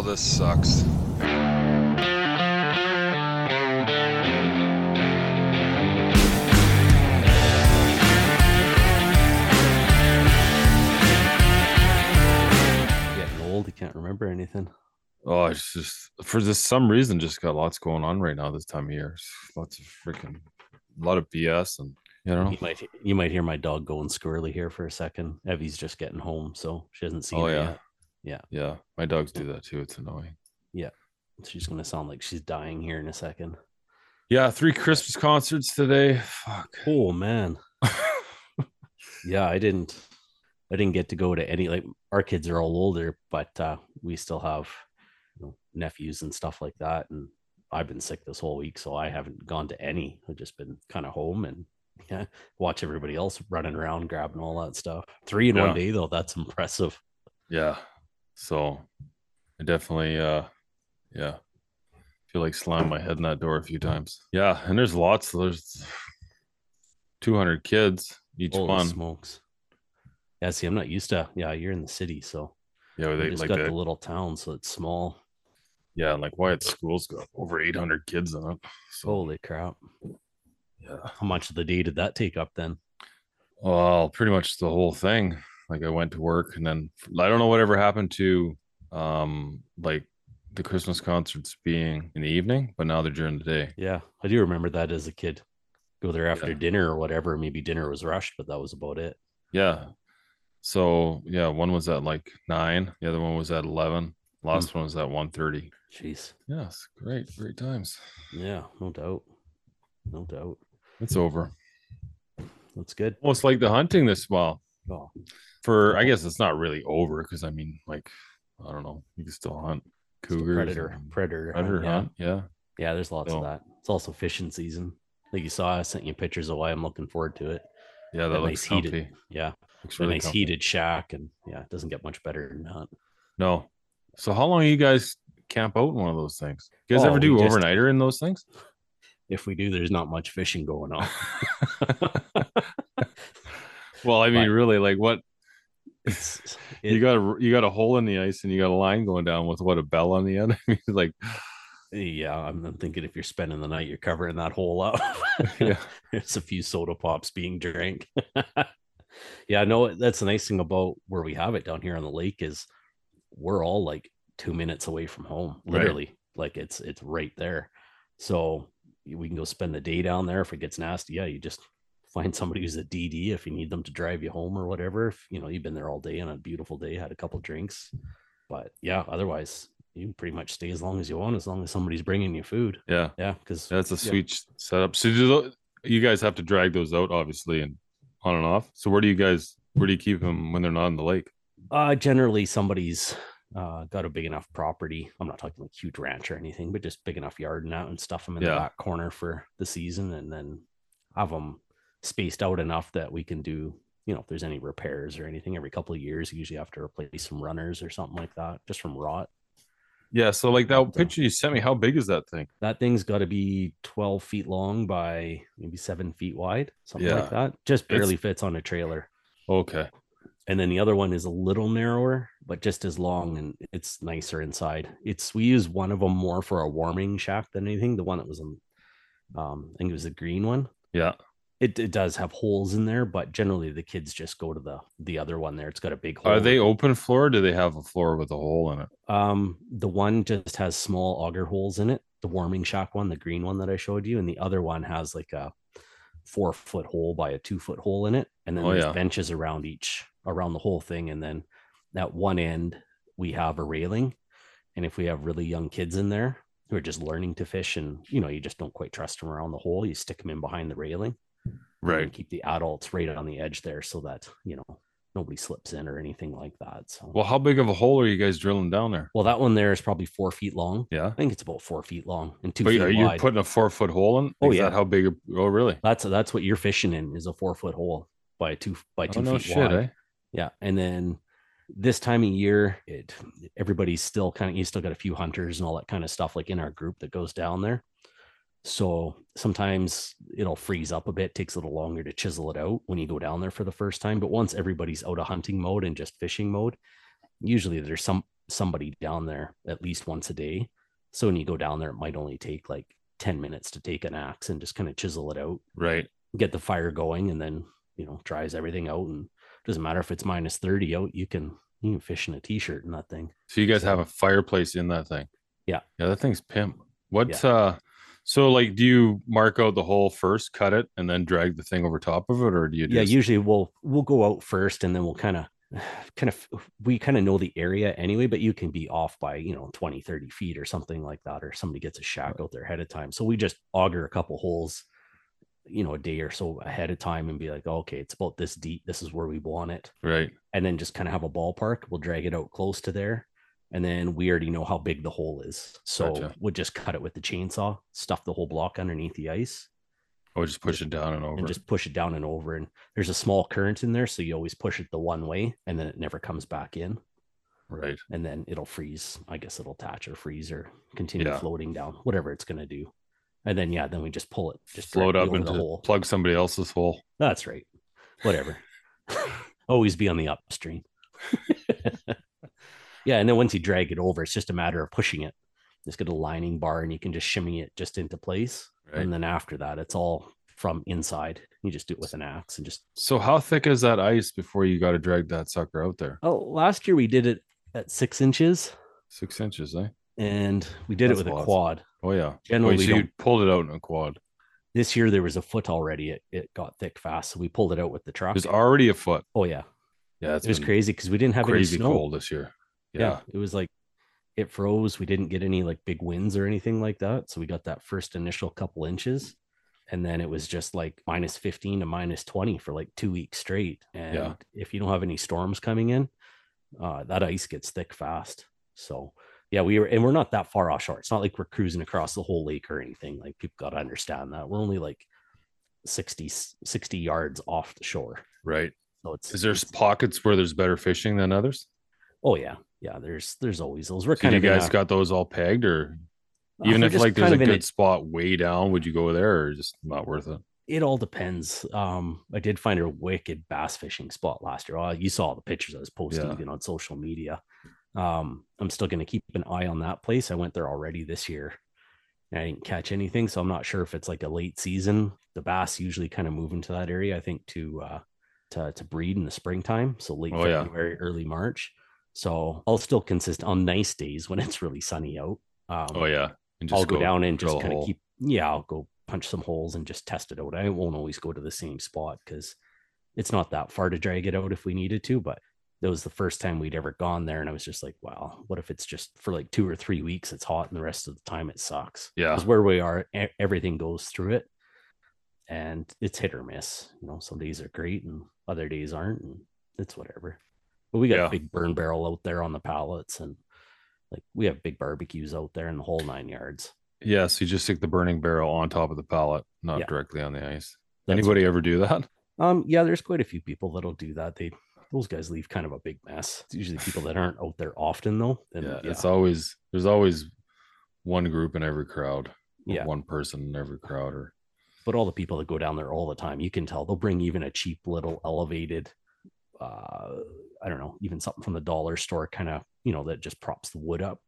Oh, this sucks. Getting old, you can't remember anything. Oh, it's just for this some reason just got lots going on right now this time of year. Lots of freaking a lot of BS and you know. You might you might hear my dog going squirrely here for a second. Evie's just getting home, so she hasn't seen Oh it yeah. yet. Yeah. Yeah. My dogs do that too. It's annoying. Yeah. She's gonna sound like she's dying here in a second. Yeah, three Christmas concerts today. Fuck. Oh man. yeah, I didn't I didn't get to go to any like our kids are all older, but uh we still have you know, nephews and stuff like that. And I've been sick this whole week, so I haven't gone to any. I've just been kind of home and yeah, watch everybody else running around grabbing all that stuff. Three in Yeah. one day though, that's impressive. Yeah. So I definitely uh yeah. Feel like slammed my head in that door a few times. Yeah, and there's lots. There's 200 kids each Holy one. smokes. Yeah, see, I'm not used to yeah, you're in the city, so Yeah, they just like got the, the little town, so it's small. yeah, like Wyatt School's got over 800 kids in it. So Holy crap. yeah. How much of the day did that take up then? Well, pretty much the whole thing. Like I went to work and then I don't know whatever happened to um like the Christmas concerts being in the evening, but now they're during the day. Yeah, I do remember that as a kid. Go there after Yeah. dinner or whatever. Maybe dinner was rushed, but that was about it. Yeah. So yeah, one was at like nine, the other one was at eleven. Last one was at 1.30. Jeez. Yes, great, great times. Yeah, no doubt. No doubt. It's over. That's good. Almost like the hunting this fall. Oh, For I guess it's not really over because I mean, like, I don't know, you can still hunt cougars. predator, predator, predator hunt, yeah. hunt. Yeah. Yeah, there's lots So- of that. It's also fishing season. Like you saw, I sent you pictures of why I'm looking forward to it. Yeah, that, That looks nice heated- Yeah, Looks a really nice comfy. heated shack, and yeah, it doesn't get much better than that. No. So how long do you guys camp out in one of those things? You guys Oh, ever do we just- overnighter in those things? If we do, there's not much fishing going on. well, I mean, But- really, like what It's you got a you got a hole in the ice and you got a line going down with what a bell on the end. I mean, like yeah. I'm, I'm thinking if you're spending the night, you're covering that hole up. yeah, There's a few soda pops being drank. yeah, no, that's the nice thing about where we have it down here on the lake is we're all like two minutes away from home, Right. literally. Like it's it's right there. So we can go spend the day down there. If it gets nasty, yeah, you just find somebody who's a DD if you need them to drive you home or whatever. If you know you've been there all day on a beautiful day, had a couple drinks. But yeah, otherwise you can pretty much stay as long as you want, as long as somebody's bringing you food. yeah. Yeah, because That's a sweet s- setup. So do you guys have to drag those out, obviously, and on and off. So where do you guys where do you keep them when they're not in the lake? Uh, generally, somebody's uh, got a big enough property. I'm not talking like huge ranch or anything, but just big enough yard and out and stuff them in Yeah. the back corner for the season, and then have them spaced out enough that we can do. You know, if there's any repairs or anything, every couple of years, you usually have to replace some runners or something like that, just from rot. Yeah. So like that So- picture you sent me, how big is that thing? That thing's got to be 12 feet long by maybe seven feet wide, something Yeah. like that. Just It's- barely fits on a trailer. Okay. and then the other one is a little narrower but just as long and it's nicer inside it's we use one of them more for a warming shack than anything the one that was in um i think it was the green one Yeah. It, it does have holes in there but generally the kids just go to the the other one there it's got a big hole Are they open floor? Or do they have a floor with a hole in it? um the one just has small auger holes in it the warming shack one the green one that i showed you and the other one has like a four foot hole by a two foot hole in it and then Oh, there's yeah. benches around each around the whole thing and then at one end we have a railing and if we have really young kids in there who are just learning to fish and you know you just don't quite trust them around the hole you stick them in behind the railing Right. keep the adults right on the edge there so that you know nobody slips in or anything like that so Well, how big of a hole are you guys drilling down there? well, that one there is probably four feet long. Yeah. I think it's about four feet long and two But feet are you wide. putting a four foot hole in? Oh, Is yeah. that how big? a- Oh, really? that's that's what you're fishing in is a four foot hole by two by two Oh, no feet shit, wide. eh? Yeah, and then this time of year, it everybody's still kind of you still got a few hunters and all that kind of stuff like in our group that goes down there. So sometimes it'll freeze up a bit, takes a little longer to chisel it out when you go down there for the first time. But once everybody's out of hunting mode and just fishing mode, usually there's some somebody down there at least once a day. So when you go down there, it might only take like 10 minutes to take an axe and just kind of chisel it out, Right. get the fire going, and then, you know, dries everything out. And doesn't matter if it's minus 30 out, you can, you can fish in a t shirt and that thing. So you guys have a fireplace in that thing. Yeah. Yeah, that thing's pimp. What uh so like do you mark out the hole first, cut it, and then drag the thing over top of it, or do you yeah usually we'll we'll go out first and then we'll kind of kind of we kind of know the area anyway but you can be off by you know 20 30 feet or something like that or somebody gets a shack out there ahead of time. So we just auger a couple holes you know a day or so ahead of time and be like okay it's about this deep. This is where we want it. Right? and then just kind of have a ballpark. We'll drag it out close to there and then we already know how big the hole is so Gotcha. we'll just cut it with the chainsaw stuff the whole block underneath the ice Or just push it down and over. and just push it down and over. And there's a small current in there, so you always push it the one way, and then it never comes back in, right. and then it'll freeze. I guess it'll attach or freeze or continue Yeah. floating down, whatever it's gonna do. And then yeah, then we just pull it, just Float up into the hole. plug somebody else's hole. That's right. Whatever. always be on the upstream. yeah, and then once you drag it over, it's just a matter of pushing it. Just get a lining bar, and you can just shimmy it just into place. Right. And then after that, it's all from inside. You just do it with an axe and just So how thick is that ice before you got to drag that sucker out there? Oh, last year we did it at six inches, Six inches, eh? and we did That's it with a quad. Oh yeah. Generally, Wait, so you pulled it out in a quad. This year there was a foot already. It it got thick fast, so we pulled it out with the truck. There's already a foot. oh yeah, Yeah, it was been crazy because we didn't have crazy any snow. cold this year. Yeah. Yeah. it was like it froze. We didn't get any like big winds or anything like that. So we got that first initial couple inches, and then it was just like minus fifteen to minus twenty for like two weeks straight. And if you don't have any storms coming in, uh, that ice gets thick fast. So yeah, we were, and we're not that far offshore. It's not like we're cruising across the whole lake or anything. Like people got to understand that we're only like 60, 60 yards off the shore. Right. So it's Is there it's- pockets where there's better fishing than others? oh yeah, yeah. There's there's always those. We're So kind you of in guys a- got those all pegged, or uh, even if like there's a good spot way down, would you go there, or just not worth it? it all depends. Um, I did find a wicked bass fishing spot last year. Uh, you saw the pictures I was posting Yeah. even on social media. Um, I'm still going to keep an eye on that place. I went there already this year. And I didn't catch anything, so I'm not sure if it's like a late season. The bass usually kind of move into that area, I think, to uh, to to breed in the springtime, so late Oh, yeah. February, early March. So I'll still consist on nice days when it's really sunny out. Um, Oh yeah. And I'll go, down and just kind of keep yeah, I'll go punch some holes and just test it out. I won't always go to the same spot because it's not that far to drag it out if we needed to, but that was the first time we'd ever gone there. And I was just like, wow, what if it's just for like two or three weeks it's hot and the rest of the time it sucks? Yeah. Because where we are, everything goes through it and it's hit or miss. You know, some days are great and other days aren't, and it's whatever. But we got Yeah. a big burn barrel out there on the pallets and like we have big barbecues out there in the whole nine yards. Yeah, so you just stick the burning barrel on top of the pallet, not Yeah. directly on the ice. That's Anybody ever do that? Um, yeah, there's quite a few people that'll do that. They those guys leave kind of a big mess. It's usually people that aren't out there often though. And yeah, yeah, it's always there's always one group in every crowd. Yeah. One person in every crowd or but all the people that go down there all the time, you can tell they'll bring even a cheap little elevated uh I don't know, even something from the dollar store kind of, you know, that just props the wood up.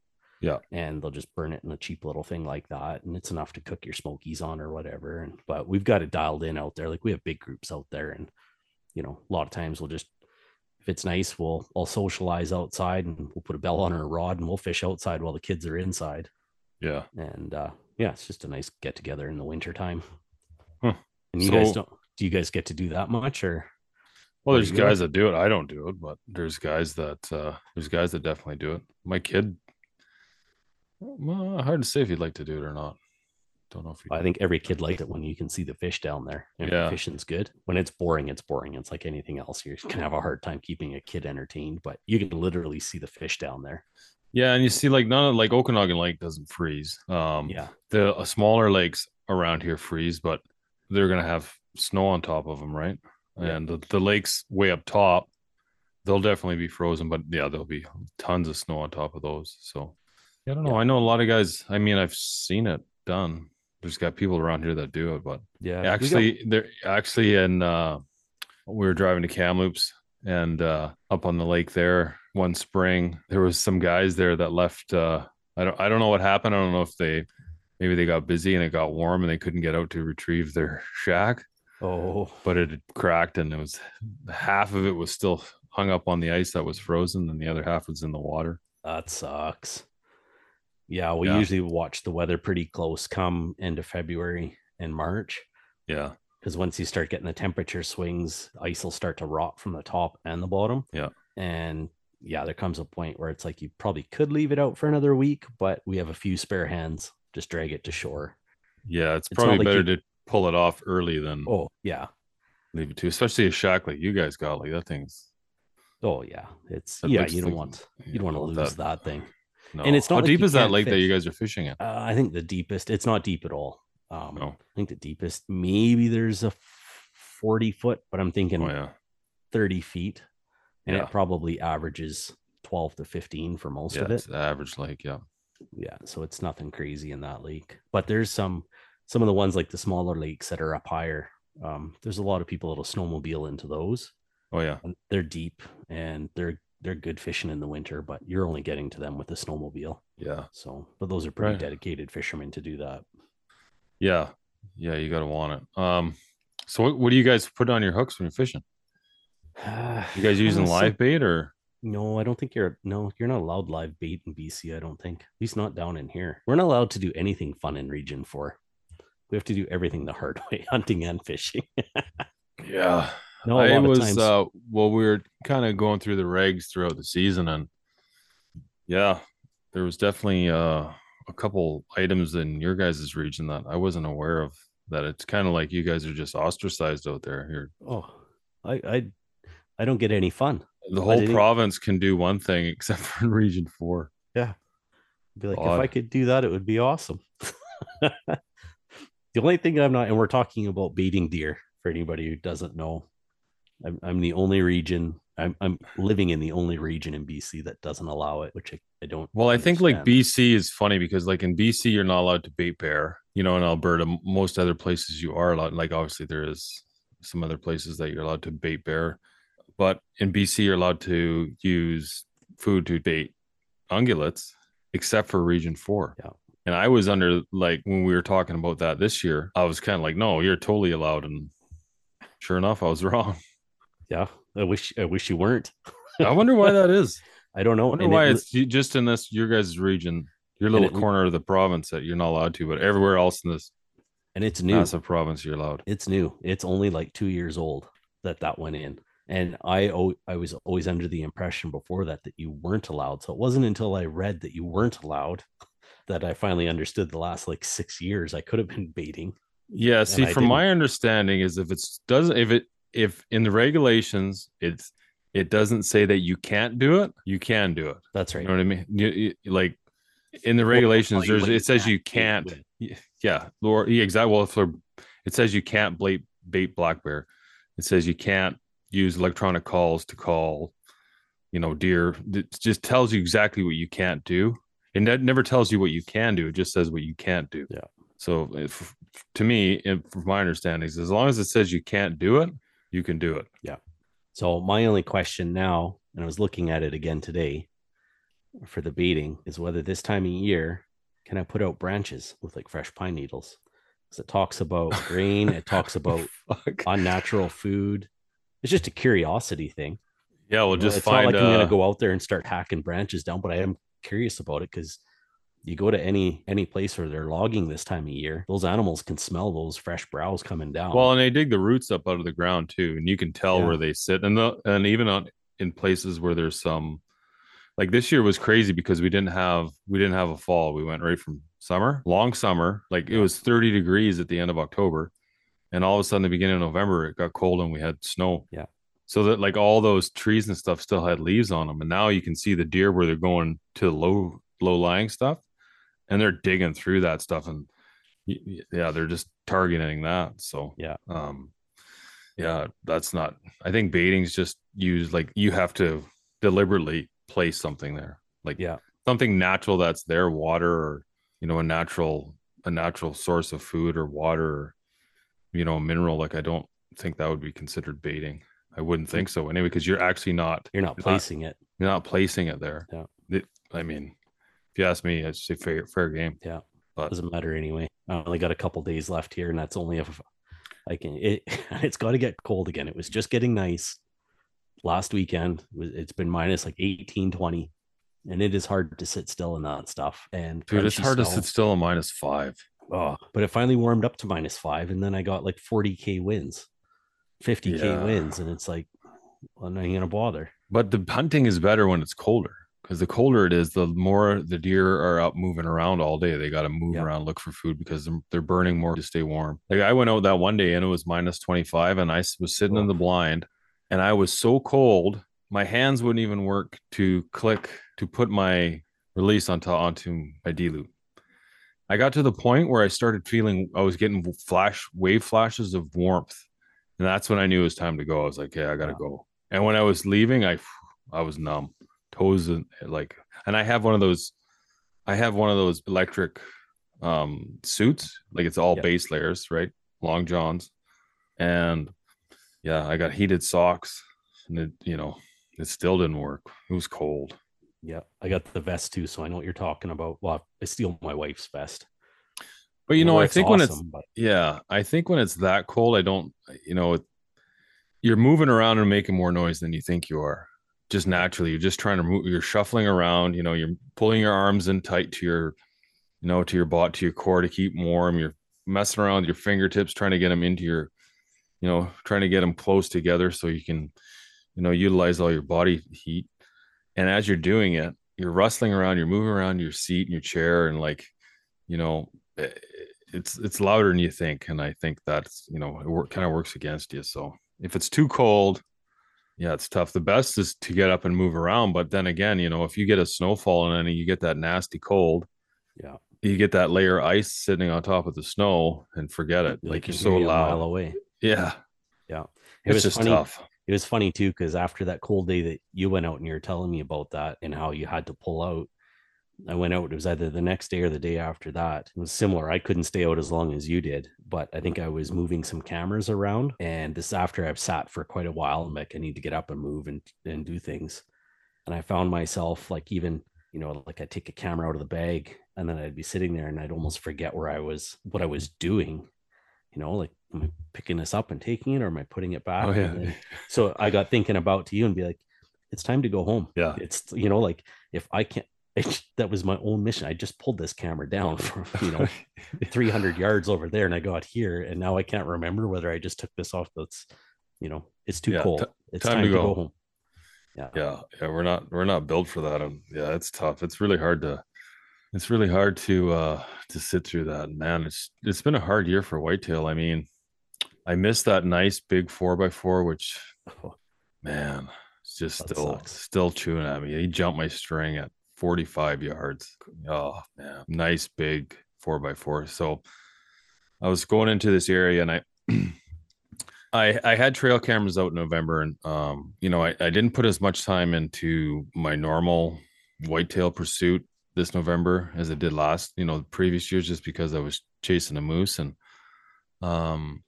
Yeah. And they'll just burn it in a cheap little thing like that. And it's enough to cook your smokies on or whatever. And but we've got it dialed in out there. Like we have big groups out there and you know, a lot of times we'll just if it's nice, we'll all socialize outside and we'll put a bell on our rod and we'll fish outside while the kids are inside. yeah. And uh yeah, it's just a nice get together in the wintertime. Huh. And you guys don't do you guys get to do that much or Well, there's guys that do it. I don't do it, but there's guys that uh there's guys that definitely do it. My kid well, hard to say if he'd like to do it or not. Don't know if I think every kid likes it when you can see the fish down there. And Yeah. yeah. fishing's good. When it's boring, it's boring. It's like anything else. You're gonna have a hard time keeping a kid entertained, but you can literally see the fish down there. Yeah, and you see like none of like Okanagan Lake doesn't freeze. Um Yeah. the uh, smaller lakes around here freeze, but they're gonna have snow on top of them, right? Yeah. And the, the lakes way up top, they'll definitely be frozen, but yeah, there'll be tons of snow on top of those. So yeah, I don't know. Yeah. I know a lot of guys. I mean, I've seen it done. There's got people around here that do it, but Yeah. we got- actually, they're actually in. uh We were driving to Kamloops and uh up on the lake there. one spring. There was some guys there that left. Uh, I don't I don't know what happened. I don't know if they maybe they got busy and it got warm and they couldn't get out to retrieve their shack. Oh, but it had cracked and it was half of it was still hung up on the ice that was frozen and the other half was in the water. that sucks. Yeah, we Yeah. usually watch the weather pretty close come end of February and March Yeah. because once you start getting the temperature swings, ice will start to rot from the top and the bottom. Yeah. And yeah, there comes a point where it's like you probably could leave it out for another week, but we have a few spare hands. Just drag it to shore. Yeah. It's It's probably like better you- to pull it off early than Oh, yeah. leave it to, especially a shack like you guys got. Like that thing's Oh, yeah. It's, yeah, you don't want, you don't want to lose that, thing. No. And it's how not like deep is that lake that you guys are fishing in? Uh, I think the deepest, it's not deep at all. Um, No. I think the deepest, maybe there's a 40 foot, but I'm thinking Oh yeah. 30 feet. And Yeah. it probably averages 12 to 15 for most Yeah. of it. It's the average lake. Yeah. Yeah. So it's nothing crazy in that lake. But there's some, some of the ones like the smaller lakes that are up higher. Um, there's a lot of people that'll snowmobile into those. Oh yeah. And they're deep and they're, they're good fishing in the winter, but you're only getting to them with a snowmobile. Yeah. So, but those are pretty Right. dedicated fishermen to do that. Yeah. Yeah. You gotta want it. Um. So what, what do you guys put on your hooks when you're fishing? You guys using live bait or? No, I don't think you're. No, you're not allowed live bait in BC. I don't think. At least not down in here. We're not allowed to do anything fun in Region Four. We have to do everything the hard way, hunting and fishing. Yeah. No, I was times. uh well we were kind of going through the regs throughout the season and yeah there was definitely uh a couple items in your guys' region that I wasn't aware of that it's kind of like you guys are just ostracized out there here oh, I, I, I don't get any fun. the whole province can do one thing except for in region 4 Yeah, Be like, if I could do that, it would be awesome. The only thing I'm not, and we're talking about baiting deer for anybody who doesn't know. I'm, I'm the only region. I'm, I'm living in the only region in BC that doesn't allow it, which I, I don't. well I think like. BC is funny because like in BC you're not allowed to bait bear you know in Alberta most other places you are allowed like obviously there is some other places that you're allowed to bait bear but in BC you're allowed to use food to bait ungulates except for region 4 Yeah. And I was under like when we were talking about that this year I was kind of like no you're totally allowed and sure enough I was wrong Yeah, I wish I wish you weren't. I wonder why that is I don't I know. wonder and why li- it's just in this your guys' region, your little it- corner of the province that you're not allowed to, but everywhere else in this and it's new. massive province you're allowed. It's new. It's only like two years old that that went in, and I I was always under the impression before that that you weren't allowed. So it wasn't until I read that you weren't allowed that I finally understood the last like six years I could have been baiting. Yeah, see, from my understanding is if it's doesn't if it if in the regulations it's it doesn't say that you can't do it, you can do it. That's right. You know what I mean? You, you- like in the regulations, like, there's it says you can't. Yeah, or yeah, exactly. Well, for it says you can't bait bait black bear. It says you can't use electronic calls to call, you know, deer. It just tells you exactly what you can't do. And that never tells you what you can do. It just says what you can't do. Yeah. So if, to me, and from my understanding, is as long as it says you can't do it, you can do it. Yeah. So my only question now, and I was looking at it again today for the baiting, is whether this time of year can I put out branches with like fresh pine needles? Because it talks about grain, it talks about unnatural food. It's just a curiosity thing. Yeah, we'll You know, just it's find. not like I'm uh, gonna go out there and start hacking branches down, but I am curious about it because you go to any any place where they're logging this time of year, those animals can smell those fresh browse coming down. Well, and they dig the roots up out of the ground too, and you can tell Yeah. where they sit. And the and even on in places where there's some, like this year was crazy because we didn't have we didn't have a fall. We went right from summer, long summer, like it was 30 degrees at the end of October, and all of a sudden, the beginning of November, it got cold and we had snow. Yeah. So that like all those trees and stuff still had leaves on them, and now you can see the deer where they're going to low low lying stuff, and they're digging through that stuff and yeah they're just targeting that so Yeah. um yeah that's not i think baiting's just used like you have to deliberately place something there like Yeah. something natural that's there water or you know a natural a natural source of food or water or you know a mineral like i don't think that would be considered baiting i wouldn't think so anyway because you're actually not you're not not- placing it. You're not placing it there. Yeah. It, I mean, if you ask me, I'd say fair fair game. Yeah. But Doesn't matter anyway. I only got a couple days left here, and that's only if I can. It it's got to get cold again. It was just getting nice last weekend. It's been minus like 18, 20, and it is hard to sit still in that stuff. And dude, it's hard to sit still a minus five. Oh, but it finally warmed up to minus five, and then I got like 40k wins, 50k Yeah. wins, and it's like, well, I'm not even gonna bother. But the hunting is better when it's colder because the colder it is, the more the deer are out moving around all day. They got to move around, look for food because they're, they're burning more to stay warm. Like I went out that one day and it was minus 25 and i was sitting in Oh. the blind and I was so cold, my hands wouldn't even work to click to put my release onto, onto my D loop. I got to the point where I started feeling I was getting flash wave flashes of warmth. And that's when I knew it was time to go. I was like, yeah, I gotta go. And when I was leaving, I I was numb, toes and like, and I have one of those, I have one of those electric um suits, like it's all Yep. base layers, right? Long johns, and yeah, I got heated socks, and it, you know, it still didn't work. It was cold. Yeah, I got the vest too, so I know what you're talking about. Well, I steal my wife's vest. But you know, I think when it's but Yeah, I think when it's that cold, I don't, you know, it, you're moving around and making more noise than you think you are. Just naturally, you're just trying to move. You're shuffling around. You know, you're pulling your arms in tight to your, you know, to your butt, to your core to keep warm. You're messing around with your fingertips, trying to get them into your, you know, trying to get them close together so you can, you know, utilize all your body heat. And as you're doing it, you're rustling around. You're moving around your seat and your chair, and like, you know, eh, it's it's louder than you think and i think that's you know it work, kind of works against you so if it's too cold yeah it's tough the best is to get up and move around but then again you know if you get a snowfall and then you get that nasty cold yeah, you get that layer of ice sitting on top of the snow and forget it like you're so you a mile loud away. yeah Yeah, it it's was just funny. tough It was funny too because after that cold day that you went out and you were telling me about that and how you had to pull out, I went out. It was either the next day or the day after that. It was similar. I couldn't stay out as long as you did, but I think I was moving some cameras around. And this after I've sat for quite a while, I'm like, I need to get up and move and and do things. And I found myself like even you know like I take a camera out of the bag and then I'd be sitting there and I'd almost forget where I was, what I was doing. You know, like am I picking this up and taking it, or am I putting it back? oh yeah then- so I got thinking about to you and be like, it's time to go home. yeah It's you know like if I can't. It, that was my own mission. I just pulled this camera down from you know 300 yards over there, and I got here, and now I can't remember whether I just took this off. That's you know it's too Yeah, cold. ti- it's time time, to to, go. go. home. Yeah, yeah yeah we're not we're not built for that and yeah it's tough it's really hard to it's really hard to uh to sit through that man it's it's been a hard year for whitetail i mean i missed that nice big four by four which Oh, man it's just That still sucks. still chewing at me he jumped my string at 45 yards. Oh man. Nice big four by four so i was going into this area and i I, I had trail cameras out in November and um you know I, I didn't put as much time into my normal whitetail pursuit this November as I did last you know the previous years just because I was chasing a moose and um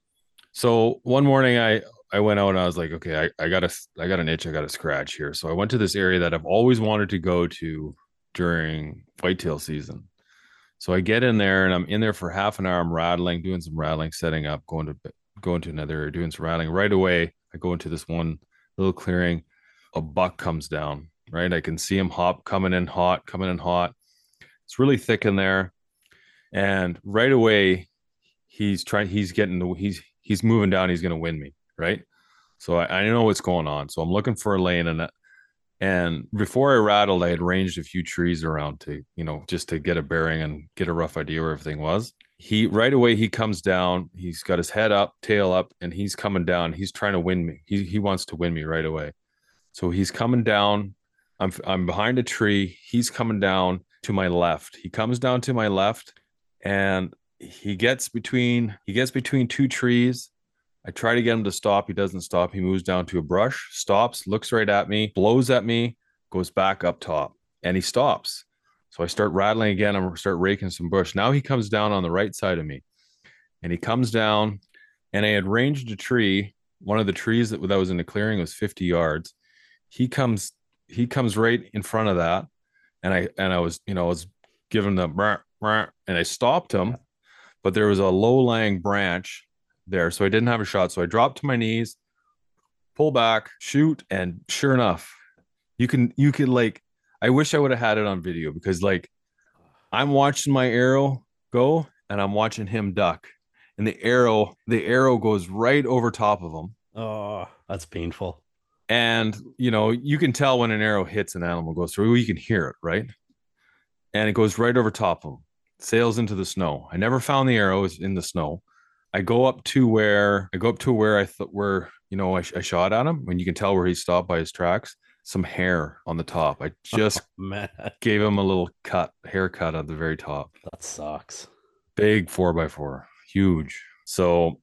so one morning I I went out and I was like okay I, I got a I got an itch I got a scratch here. So I went to this area that I've always wanted to go to during whitetail season so I get in there and I'm in there for half an hour I'm rattling doing some rattling setting up going to going to another area doing some rattling. Right away, I go into this one little clearing. A buck comes down, right? I can see him hop coming in hot, coming in hot. It's really thick in there. And right away, he's trying, he's getting the, he's, he's moving down. He's going to win me, right? So I, I know what's going on. So I'm looking for a lane and, and before I rattled, I had ranged a few trees around to, you know, just to get a bearing and get a rough idea where everything was. He right away he comes down he's got his head up tail up and he's coming down. He's trying to win me. He, he wants to win me right away. So he's coming down. I'm i'm behind a tree. He's coming down to my left. He comes down to my left and he gets between he gets between two trees i try to get him to stop he doesn't stop he moves down to a brush stops looks right at me blows at me goes back up top and he stops so I start rattling again. I start raking some bush. Now he comes down on the right side of me, and he comes down, and I had ranged a tree. One of the trees that, that was in the clearing was 50 yards. He comes he comes right in front of that, and I and I was you know I was giving the and I stopped him, but there was a low lying branch there, so I didn't have a shot. So I dropped to my knees, pull back, shoot, and sure enough, you can you could like. I wish I would have had it on video because like I'm watching my arrow go and I'm watching him duck, and the arrow the arrow goes right over top of him Oh, that's painful. and you know you can tell when an arrow hits an animal goes through you can hear it right and it goes right over top of them sails into the snow i never found the arrow it's in the snow i go up to where i go up to where i thought where you know I, I shot at him and you can tell where he stopped by his tracks some hair on the top i just Man, gave him a little cut haircut at the very top that sucks. big four by four, huge. So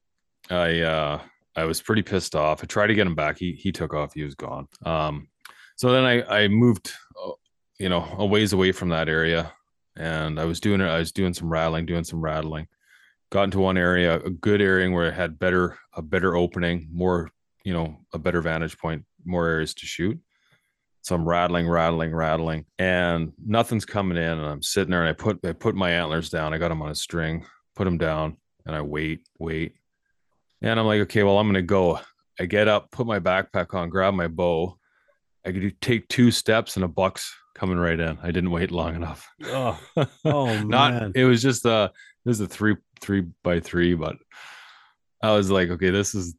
I uh I was pretty pissed off. I tried to get him back. He he took off. He was gone. Um, so then I I moved, uh, you know, a ways away from that area, and I was doing it. I was doing some rattling, doing some rattling. Got into one area, a good area where I had better a better opening, more you know, a better vantage point, more areas to shoot. So I'm rattling, rattling, rattling, and nothing's coming in. And I'm sitting there, and I put I put my antlers down. I got them on a string, put them down, and I wait, wait, and I'm like, okay, well, I'm gonna go. I get up, put my backpack on, grab my bow. I could take two steps, and a buck's coming right in. I didn't wait long enough. Oh, oh Not. man. It was just a. This is a three three by three, but I was like, okay, this is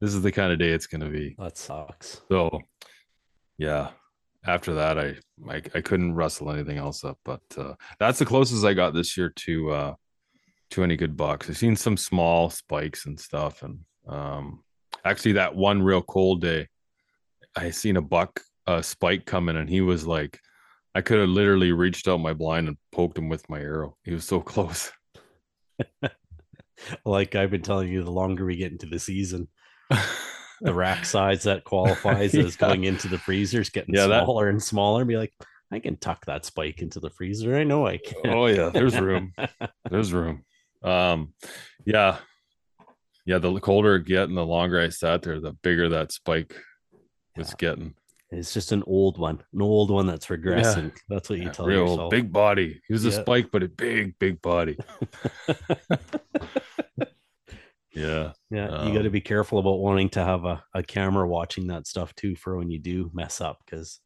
this is the kind of day it's gonna be. that sucks. So, yeah. After that, I I, I couldn't rustle anything else up, but uh, that's the closest I got this year to uh, to any good bucks. I've seen some small spikes and stuff, and um, actually that one real cold day, I seen a buck uh, spike coming, and he was like, I could have literally reached out my blind and poked him with my arrow. He was so close. Like I've been telling you, the longer we get into the season, the rack size that qualifies as Yeah. going into the freezer is getting Yeah, that- smaller and smaller. Be like, I can tuck that spike into the freezer. I know I can. oh yeah, there's room. There's room. Um, yeah, yeah. The colder it get and the longer I sat there, the bigger that spike was Yeah. getting. It's just an old one, an old one that's regressing. That's what you Yeah, tell real yourself. big body. He was a spike, but a big, big body. yeah, Yeah, you got to Um, be careful about wanting to have a, a camera watching that stuff too for when you do mess up because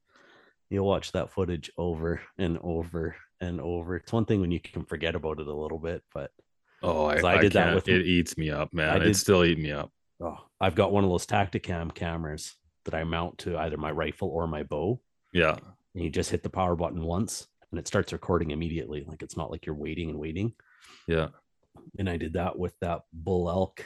you'll watch that footage over and over and over. It's one thing when you can forget about it a little bit, but Oh, I I did that can't- with- it. Eats me up, man. I It did- still eat me up. oh, I've got one of those Tactacam cameras that I mount to either my rifle or my bow. Yeah, And you just hit the power button once and it starts recording immediately. Like it's not like you're waiting and waiting. yeah, and I did that with that bull elk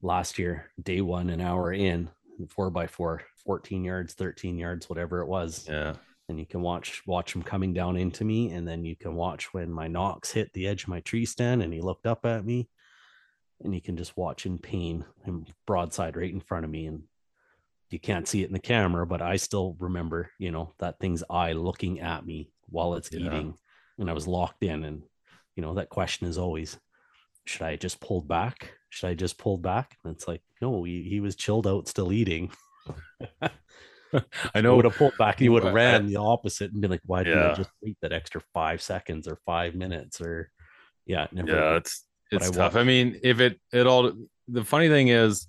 last year, day one, an hour in, four by four, 14 yards, 13 yards, whatever it was. yeah. And you can watch watch him coming down into me, and then you can watch when my nocks hit the edge of my tree stand and he looked up at me. And you can just watch in pain him broadside right in front of me. And you can't see it in the camera, but I still remember, you know, that thing's eye looking at me while it's Yeah. eating. And I was locked in. And, you know, that question is always, should I just pulled back? Should I just pulled back? And it's like, no, he, he was chilled out, still eating. I I know. would have pulled back. He would have ran the opposite and been like, why didn't Yeah. I just wait that extra five seconds or five minutes or yeah, never. yeah it's it's I tough i mean if it it all the funny thing is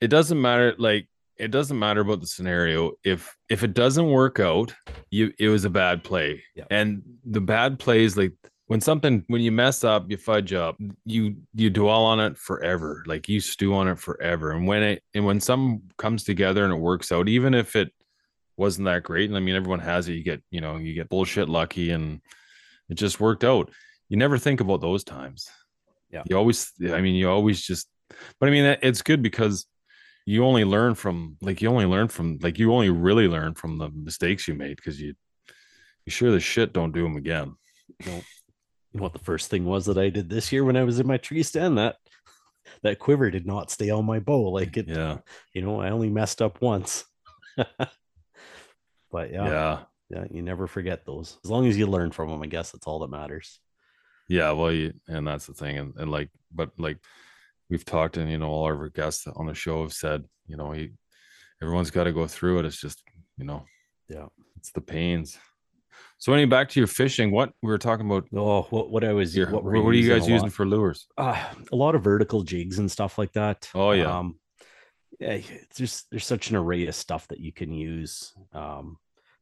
it doesn't matter like it doesn't matter about the scenario. If if it doesn't work out you it was a bad play. Yeah. and the bad plays like when something when you mess up you fudge up you you dwell on it forever. Like you stew on it forever. And when it and when something comes together and it works out even if it wasn't that great and i mean everyone has it you get you know you get bullshit lucky and it just worked out. You never think about those times. Yeah. you always i mean you always just but i mean it's good because you only learn from like you only learn from like you only really learn from the mistakes you made because you you sure the shit don't do them again You know what the first thing was that I did this year when I was in my tree stand? That that quiver did not stay on my bow. Like it, yeah you know, I only messed up once. but yeah, yeah yeah, you never forget those. As long as you learn from them, I guess that's all that matters. yeah well you and that's the thing and, and like but like we've talked and you know all our guests on the show have said you know he everyone's got to go through it it's just you know Yeah. It's the pains. So anyway, back to your fishing. What we were talking about Oh, what what I was your, what what, we're you guys using for lures? uh, a lot of vertical jigs and stuff like that. Oh, yeah. Um, yeah, it's just there's such an array of stuff that you can use. Um,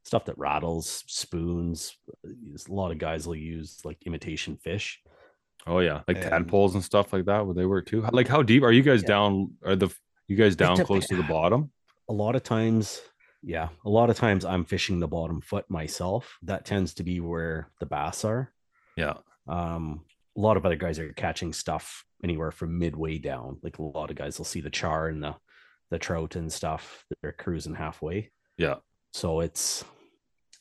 stuff that rattles, spoons. A lot of guys will use like imitation fish. Oh yeah, like And- tadpoles and stuff like that. Would they work too? Like how deep are you guys Yeah. down? Are the you guys down dep- close to the bottom? A lot of times, yeah, a lot of times I'm fishing the bottom foot myself. That tends to be where the bass are. Yeah. Um, a lot of other guys are catching stuff anywhere from midway down. Like a lot of guys will see the char and the the trout and stuff. They're cruising halfway. Yeah. So it's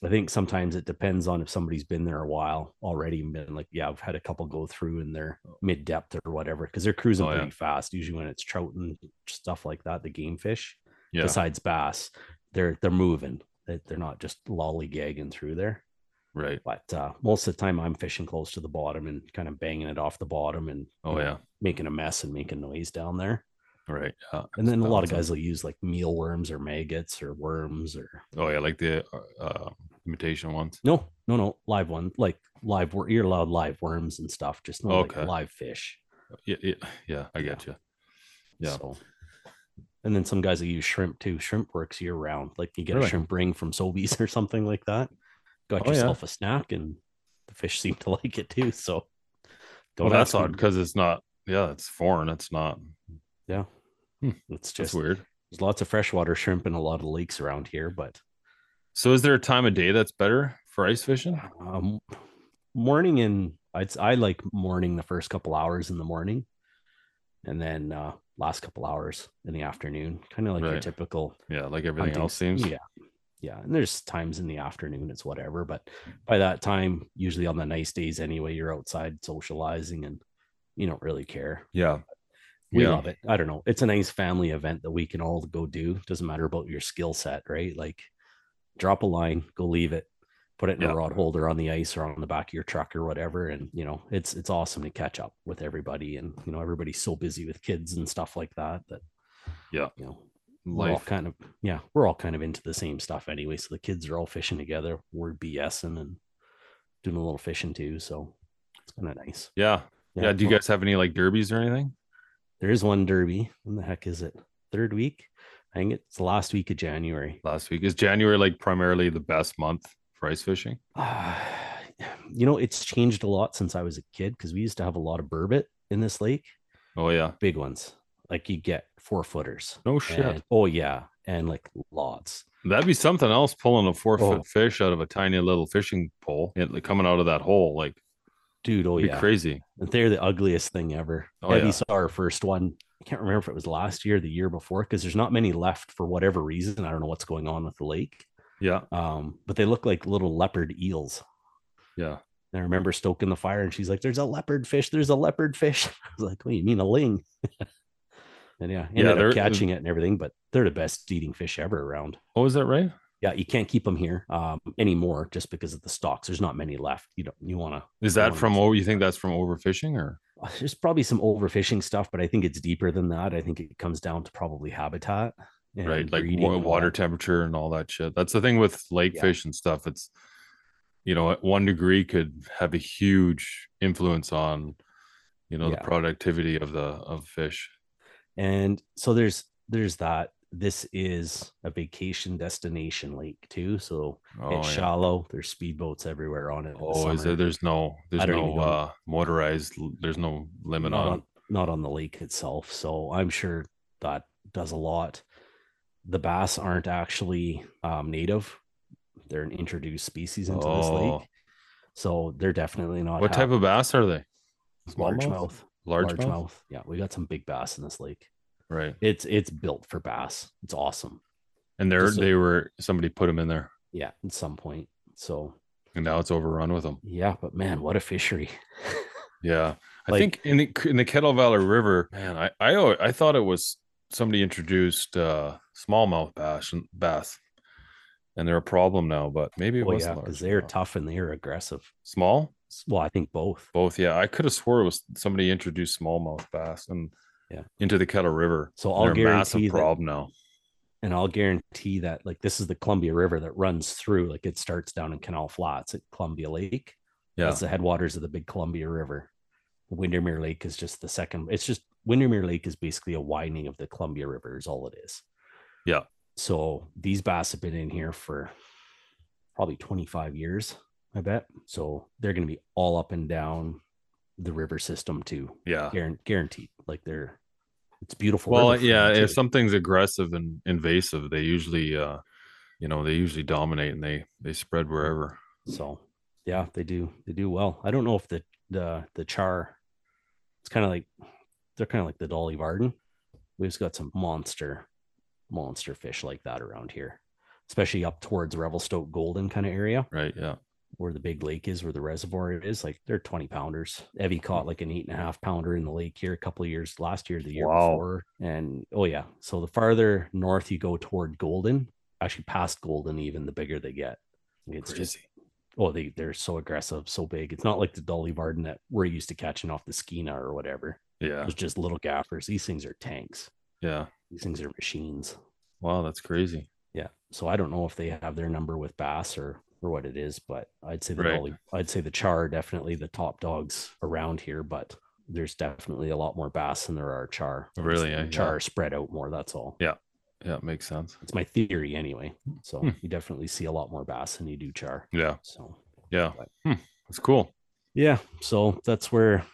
I think sometimes it depends on if somebody's been there a while already and been like, yeah, I've had a couple go through in their mid depth or whatever, because they're cruising Oh, yeah. pretty fast. Usually when it's trout and stuff like that, the game fish, Yeah. besides bass, they're they're moving. They- They're not just lollygagging through there. Right. But uh, most of the time, I'm fishing close to the bottom and kind of banging it off the bottom and Oh you know, yeah. making a mess and making noise down there. Right. Yeah. And then a lot of guys will use like mealworms or maggots or worms or Oh yeah, like the uh, uh, imitation ones. no, no, no, live one like live. wor- You're allowed live worms and stuff, just no Okay. like live fish. Yeah. Yeah. Yeah. I get you. Yeah. So, and then some guys will use shrimp too. Shrimp works year round. Like you get Really? a shrimp ring from Sobeys or something like that. Got Oh, yeah. yourself a snack, and the fish seem to like it too. So, Well, don't that's odd because it's not. Yeah, it's foreign. It's not. Yeah, Hmm. it's That's just weird. there's lots of freshwater shrimp in a lot of lakes around here, but So, is there a time of day that's better for ice fishing? um, morning and I like morning the first couple hours in the morning, and then uh, last couple hours in the afternoon, kind of like your typical Yeah, like everything hunting else seems. Yeah. Yeah. And there's times in the afternoon, it's whatever. But by that time, usually on the nice days anyway, you're outside socializing and you don't really care. Yeah. We Yeah. love it. I don't know. It's a nice family event that we can all go do. Doesn't matter about your skill set, right? Like drop a line, go leave it, put it in Yeah. a rod holder on the ice or on the back of your truck or whatever. And you know, it's it's awesome to catch up with everybody. And you know, everybody's so busy with kids and stuff like that that Yeah. you know, we're all kind of yeah, we're all kind of into the same stuff anyway. So the kids are all fishing together. We're BSing and doing a little fishing too. So it's kind of nice. Yeah. Yeah. Do you guys have any like derbies or anything? There is one derby. When the heck is it? Third week? I think it's the last week of January. Last week is January like primarily the best month for ice fishing. you know, it's changed a lot since I was a kid because we used to have a lot of burbot in this lake, Oh yeah. big ones. Like you get four footers. No shit. And- oh yeah, and like lots. That'd be something else pulling a four foot Oh. fish out of a tiny little fishing pole and coming out of that hole. Like Dude, oh yeah. crazy. They're the ugliest thing ever. Oh, yeah. saw our first one. I can't remember if it was last year or the year before because there's not many left for whatever reason. I don't know what's going on with the lake. Yeah. Um, but they look like little leopard eels. Yeah. And I remember stoking the fire and she's like, There's a leopard fish. There's a leopard fish. I was like, What do you mean a ling? and yeah, ended they're- up catching it and everything, but they're the best eating fish ever around. Oh, is that right? Yeah, you can't keep them here um, anymore just because of the stocks. There's not many left. You don't you want to Is that from over? You think that's from overfishing or? There's probably some overfishing stuff, but I think it's deeper than that. I think it comes down to probably habitat. right like breeding wa- and all water that. temperature and all that shit that's the thing with lake Yeah. fish and stuff it's you know one degree could have a huge influence on you know Yeah. the productivity of the of fish And so there's there's that. This is a vacation destination lake too. So oh it's yeah. shallow. There's speedboats everywhere on it. in the oh is there there's no there's no uh motorized there's no limit not on, on not on the lake itself. So I'm sure that does a lot. The bass aren't actually um, native; they're an introduced species into this Oh. lake. So they're definitely not. what type of bass are they Smallmouth? largemouth? large, mouth? Largemouth. Yeah, we got some big bass in this lake. Right It's it's built for bass. It's awesome. and they're they were somebody put them in there Yeah, at some point. So and now it's overrun with them yeah, but man, what a fishery! Yeah, I Like- think in the in the Kettle Valley River, man, I I I thought it was somebody introduced uh smallmouth bass and bass, and they're a problem now. But maybe it oh was yeah, because they're tough and they're aggressive. small. Well, I think both. Both, yeah. I could have swore it was somebody introduced smallmouth bass and Yeah. into the Kettle River. So I'll a massive that problem now. and I'll guarantee that like this is the Columbia River that runs through, like it starts down in Canal Flats at Columbia Lake. Yeah. That's the headwaters of the big Columbia River. Windermere Lake is just the second. It's just Windermere Lake is basically a widening of the Columbia River, is all it is. Yeah. So these bass have been in here for probably 25 years, I bet. So they're going to be all up and down the river system too, Yeah. Guaranteed. Like they're, it's beautiful. Well, yeah, if too. something's aggressive and invasive, they usually uh you know, they usually dominate and they they spread wherever. So yeah, they do they do well. I don't know if the the the char it's kind of like they're kind of like the Dolly Varden. We've just got some monster monster fish like that around here, especially up towards Revelstoke Golden kind of area Right. Yeah. Where the big lake is, where the reservoir is. Like they're 20 pounders. Evie caught like an eight and a half pounder in the lake here a couple of years last year, the year Wow. before. And oh yeah. So the farther north you go toward Golden, actually past Golden, even the bigger they get. It's just Crazy. oh they they're so aggressive so big it's not like the dolly varden that we're used to catching off the skeena or whatever Yeah. it's just little gaffers these things are tanks Yeah. these things are machines Wow, that's crazy. yeah so i don't know if they have their number with bass or or what it is but i'd say the Right. i'd say the char definitely the top dogs around here but there's definitely a lot more bass than there are char Really, eh? char Yeah. spread out more that's all Yeah, it makes sense. it's my theory anyway so Hmm. you definitely see a lot more bass than you do char Yeah. so Yeah. But- Hmm. That's cool. Yeah, so that's where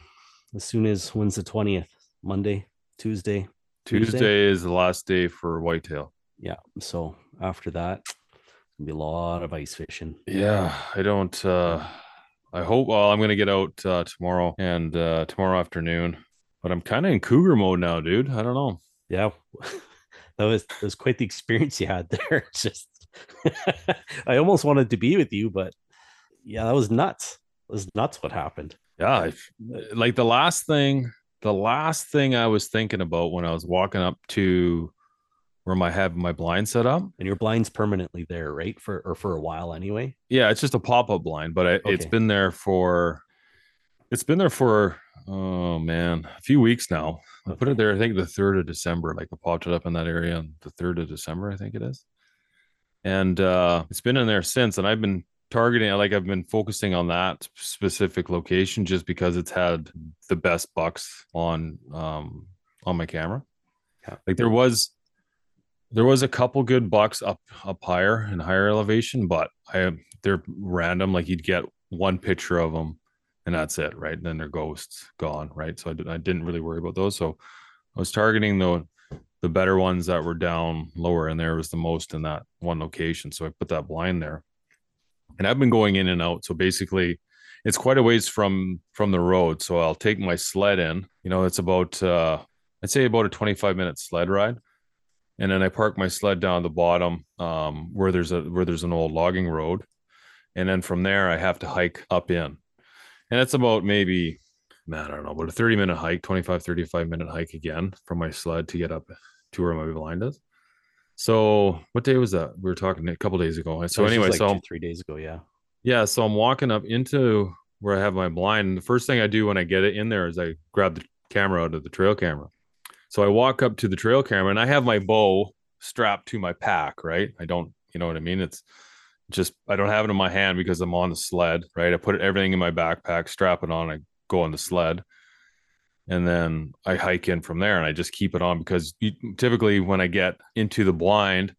as soon as when's the twentieth? Monday, Tuesday. Tuesday? Tuesday is the last day for whitetail. Yeah. So after that, gonna be a lot of ice fishing. Yeah, I don't uh I hope well I'm gonna get out uh tomorrow and uh tomorrow afternoon. But I'm kind of in cougar mode now, dude. I don't know. Yeah. that was that was quite the experience you had there. It's just I almost wanted to be with you, but yeah, that was nuts. It was nuts what happened. Yeah, like the last thing, the last thing I was thinking about when I was walking up to where I had my blind set up. And your blind's permanently there, right? For or for a while anyway. Yeah, it's just a pop up blind, but I, it's Okay. been there for it's been there for oh man, a few weeks now. I put it there. I think the third of December. Like I popped it up in that area on the third of December. I think it is, and uh, it's been in there since. And I've been targeting. Like I've been focusing on that specific location just because it's had the best bucks on um on my camera. Yeah. Like there was there was a couple good bucks up up higher in higher elevation, but I they're random. Like you'd get one picture of them, and that's it, right? And then they're ghosts gone, right? So I, did, I didn't really worry about those. So I was targeting the the better ones that were down lower, and there was the most in that one location. So I put that blind there, and I've been going in and out. So basically, it's quite a ways from from the road. So I'll take my sled in. You know, it's about uh, I'd say about a twenty five minute sled ride and then I park my sled down the bottom um, where there's a where there's an old logging road, and then from there I have to hike up in, and it's about maybe man I don't know about a 30 minute hike 25 35 minute hike again from my sled to get up to where my blind is. So what day was that? We were talking a couple days ago. So anyway, like so two, three days ago, yeah. yeah, so I'm walking up into where I have my blind. And the first thing I do when I get it in there is I grab the camera out of the trail camera. So I walk up to the trail camera and I have my bow strapped to my pack, right? I don't, you know what I mean? It's just, I don't have it in my hand because I'm on the sled, right? I put everything in my backpack, strap it on, I go on the sled. And then I hike in from there and I just keep it on because you, typically when I get into the blind,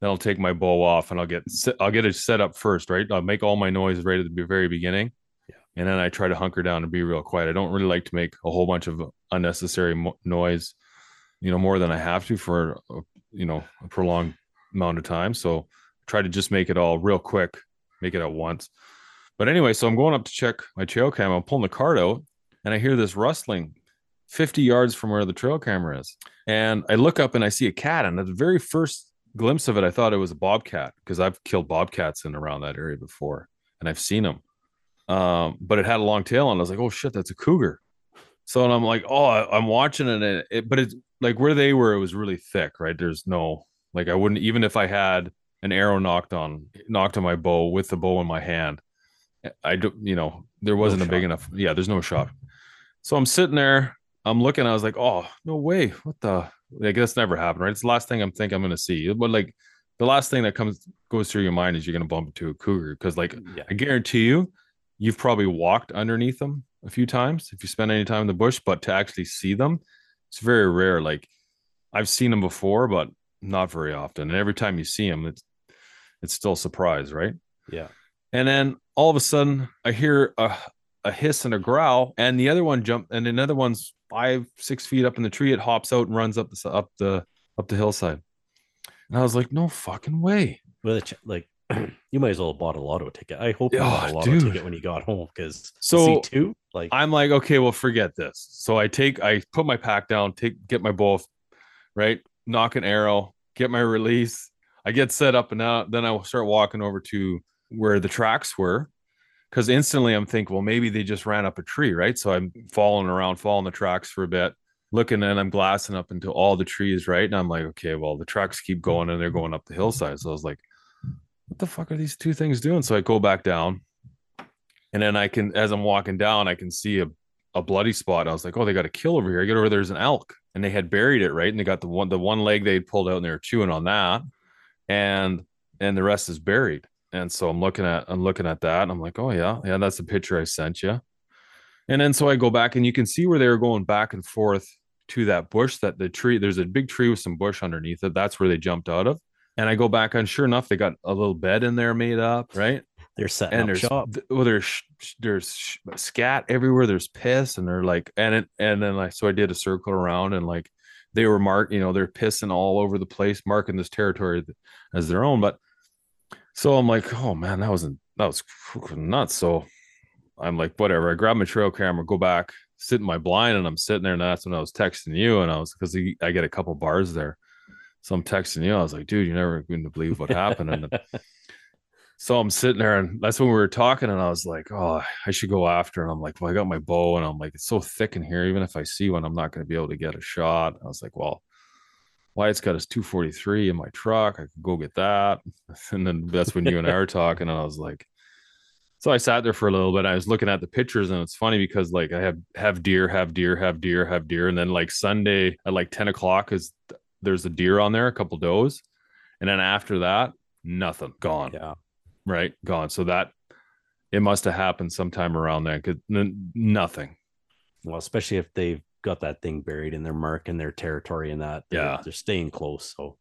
then I'll take my bow off and I'll get I'll get it set up first, right? I'll make all my noise right at the very beginning, Yeah. and then I try to hunker down and be real quiet. I don't really like to make a whole bunch of unnecessary mo- noise, you know, more than I have to for a, you know a prolonged amount of time. So try to just make it all real quick, make it at once. But anyway, so I'm going up to check my trail cam. I'm pulling the card out, and I hear this rustling 50 yards from where the trail camera is. And I look up and I see a cat. And at the very first glimpse of it, I thought it was a bobcat because I've killed bobcats in around that area before and I've seen them. Um, but it had a long tail and I was like, oh shit, that's a cougar. So and I'm like, oh, I, am watching it, and it, but it's like where they were, it was really thick, right? There's no like I wouldn't even if I had an arrow nocked on nocked on my bow with the bow in my hand, I don't, you know there wasn't a big enough. Yeah, there's no shot. So I'm sitting there I'm looking, I was like, oh, no way. What the? Like, that's never happened, right? It's the last thing I'm think I'm going to see. But like, the last thing that comes goes through your mind is you're going to bump into a cougar because, like, Yeah. I guarantee you, you've probably walked underneath them a few times if you spend any time in the bush, but to actually see them, it's very rare. Like, I've seen them before, but not very often. And every time you see them, it's it's still a surprise, right? Yeah. And then all of a sudden, I hear a, a hiss and a growl, and the other one jump, and another one's five, six feet up in the tree. It hops out and runs up the up the up the hillside. And I was like, no fucking way. Well, it's like you might as well have bought a lotto ticket. I hope you Oh, bought a lotto dude. ticket when you got home because So, two like I'm like, okay, well, forget this. So I take, I put my pack down, take, get my bow, right, nock an arrow, get my release. I get set up, and now then I start walking over to where the tracks were, because instantly I'm thinking, well, maybe they just ran up a tree, right? So I'm following around, following the tracks for a bit, looking, and I'm glassing up into all the trees, right? And I'm like, okay, well, the tracks keep going, and they're going up the hillside. So I was like, what the fuck are these two things doing? So I go back down, and then I can, as I'm walking down, I can see a a bloody spot. I was like, oh, they got a kill over here. I get over there's an elk, and they had buried it right, and they got the one the one leg they pulled out, and they were chewing on that, and and the rest is buried. And so I'm looking at I'm looking at that, and I'm like, oh yeah, yeah, that's the picture I sent you. And then so I go back, and you can see where they were going back and forth to that bush. That the tree, there's a big tree with some bush underneath it. That's where they jumped out of. And I go back, and sure enough, they got a little bed in there made up, right? they're setting and up there's shop. well there's there's scat everywhere there's piss and they're like and it and then like so i did a circle around and like they were marked you know they're pissing all over the place marking this territory as their own but so i'm like oh man that wasn't that was nuts so i'm like whatever i grab my trail camera go back sit in my blind and i'm sitting there and that's when i was texting you and i was because i get a couple bars there so i'm texting you i was like dude you're never going to believe what happened and so I'm sitting there, and that's when we were talking, and I was like, "Oh, I should go after." And I'm like, "Well, I got my bow, and I'm like, it's so thick in here. Even if I see one, I'm not going to be able to get a shot." I was like, "Well, Wyatt's got his 243 in my truck. I could go get that." And then that's when you and I were talking, and I was like, so I sat there for a little bit. I was looking at the pictures, and it's funny because like I have have deer, have deer, have deer, have deer, and then like Sunday at like 10 o'clock is there's a deer on there, a couple does, and then after that, nothing, gone yeah. right gone so that it must have happened sometime around then because nothing Well, especially if they've got that thing buried in their mark and their territory and that they're, Yeah. they're staying close. So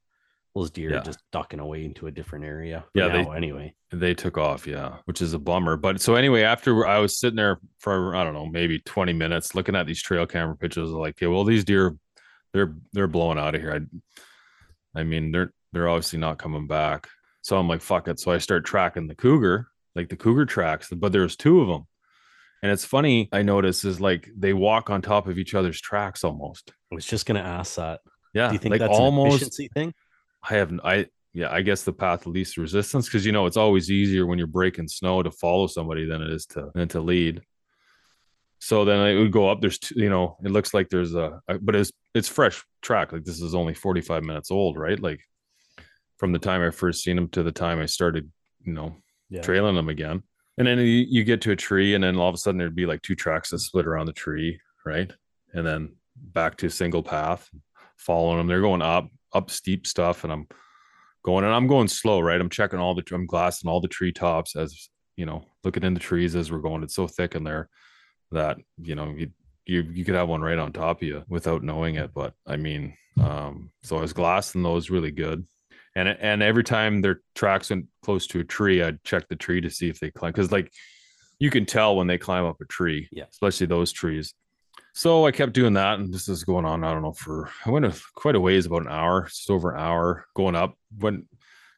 those deer Yeah. are just ducking away into a different area. Yeah, they- anyway. they took off yeah which is a bummer but so anyway after i was sitting there for i don't know maybe 20 minutes looking at these trail camera pictures like okay well these deer they're they're blowing out of here i i mean they're they're obviously not coming back so i'm like fuck it so i start tracking the cougar like the cougar tracks but there's two of them and it's funny i notice is like they walk on top of each other's tracks almost I was just going to ask that. yeah Do you think like that's an efficiency thing? I have I yeah, I guess the path of least resistance because you know it's always easier when you're breaking snow to follow somebody than it is to than to lead. So then it would go up. There's two, you know, it looks like there's a, but it's it's fresh track. Like this is only 45 minutes old, right? Like from the time I first seen them to the time I started, you know, Yeah. trailing them again. And then you, you get to a tree, and then all of a sudden there'd be like two tracks that split around the tree, right? And then back to single path, following them. They're going up, up steep stuff, and I'm going, and I'm going slow, right? I'm checking all the, I'm glassing all the treetops as you know, looking in the trees as we're going. It's so thick in there that you know you you you could have one right on top of you without knowing it. But I mean, um, so I was glassing those really good and and every time their tracks went close to a tree, I'd check the tree to see if they climb because like you can tell when they climb up a tree, Yeah. especially those trees. So I kept doing that, and this is going on. I don't know for I went quite a ways, about an hour, just over an hour, going up, went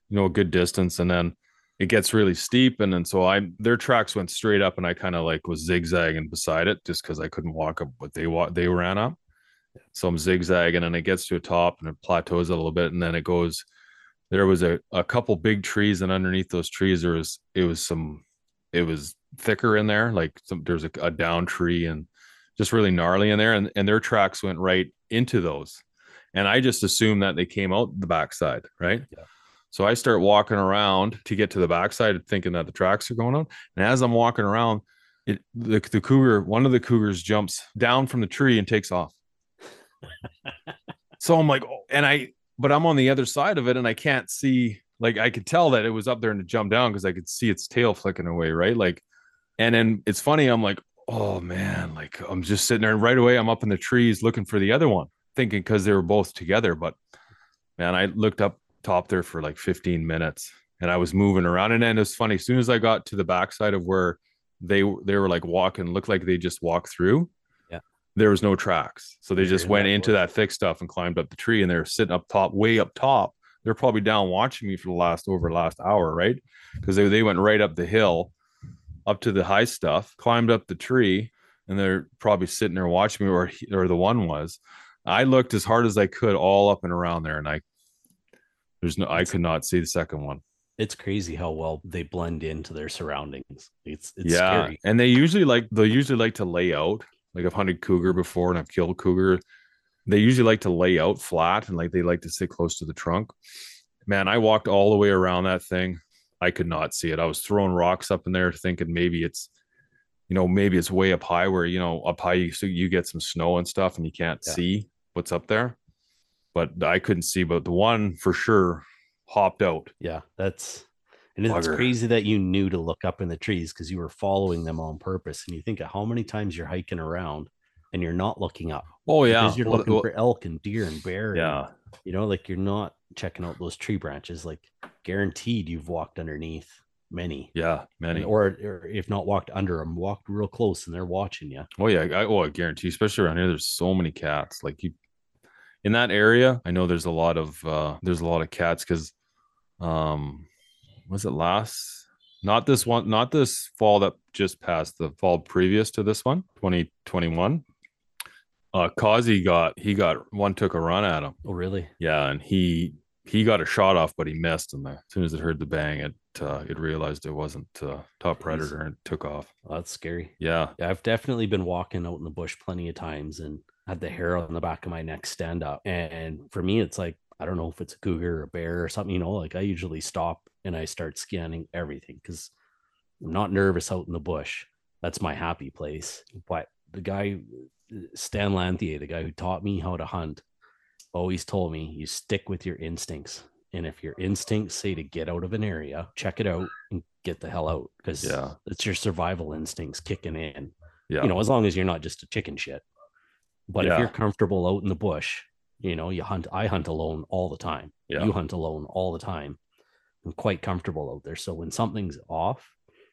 you know a good distance, and then it gets really steep, and then so I their tracks went straight up, and I kind of like was zigzagging beside it just because I couldn't walk up what they wa- they ran up. So I'm zigzagging, and it gets to a top, and it plateaus a little bit, and then it goes there was a, a couple big trees and underneath those trees there was it was some it was thicker in there like some there's a, a down tree and just really gnarly in there and, and their tracks went right into those and i just assumed that they came out the backside right Yeah. So i start walking around to get to the backside thinking that the tracks are going on and as i'm walking around it the, the cougar one of the cougars jumps down from the tree and takes off. So i'm like oh, and i but i'm on the other side of it and i can't see like i could tell that it was up there and it jumped down because i could see its tail flicking away right? Like and then it's funny i'm like oh man like i'm just sitting there and right away i'm up in the trees looking for the other one thinking because they were both together but man i looked up top there for like 15 minutes and i was moving around and then it's funny as soon as i got to the backside of where they they were like walking, looked like they just walked through. Yeah. There was no tracks. So they just went that into that thick stuff and climbed up the tree and they're sitting up top, way up top. They're probably down watching me for the last over last hour, right? Because they, they went right up the hill, up to the high stuff, climbed up the tree, and they're probably sitting there watching me, or or the one was. I looked as hard as I could all up and around there, and I there's no I could not see the second one. It's crazy how well they blend into their surroundings. It's it's yeah, scary. and they usually like they'll usually like to lay out. Like I've hunted cougar before and I've killed cougar. They usually like to lay out flat and like they like to sit close to the trunk. Man, I walked all the way around that thing. I could not see it. I was throwing rocks up in there, thinking maybe it's, you know, maybe it's way up high where you know up high you so you get some snow and stuff and you can't Yeah. see what's up there. But I couldn't see. But the one for sure hopped out. Yeah, that's and it's Bugger. crazy that you knew to look up in the trees because you were following them on purpose. And you think of how many times you're hiking around and you're not looking up Oh yeah, because you're Well, looking well, for elk and deer and bear. and, yeah. you know, like you're not checking out those tree branches. Like guaranteed, you've walked underneath many, Yeah, many. And- or, or if not walked under them, walked real close, and they're watching you. Oh yeah, I, oh I guarantee, especially around here, there's so many cats. Like you, in that area, I know there's a lot of uh there's a lot of cats because, um, was it last? Not this one, not this fall that just passed. The fall previous to this one, 2021. Uh, Kazi got he got one took a run at him. Oh, really? Yeah, and he he got a shot off, but he missed. And as soon as it heard the bang, it uh, it realized it wasn't uh, top predator and took off. That's scary. Yeah, Yeah, I've definitely been walking out in the bush plenty of times and had the hair on the back of my neck stand up. And for me, it's like, I don't know if it's a cougar or a bear or something, you know, like I usually stop and I start scanning everything because I'm not nervous out in the bush. That's my happy place. But the guy, Stan Lanthier, the guy who taught me how to hunt, always told me you stick with your instincts. And if your instincts say to get out of an area, check it out and get the hell out because Yeah. it's your survival instincts kicking in yeah, you know, as long as you're not just a chicken shit. But if you're comfortable out in the bush, you know, you hunt, I hunt alone all the time. Yeah. You hunt alone all the time. I'm quite comfortable out there. So when something's off,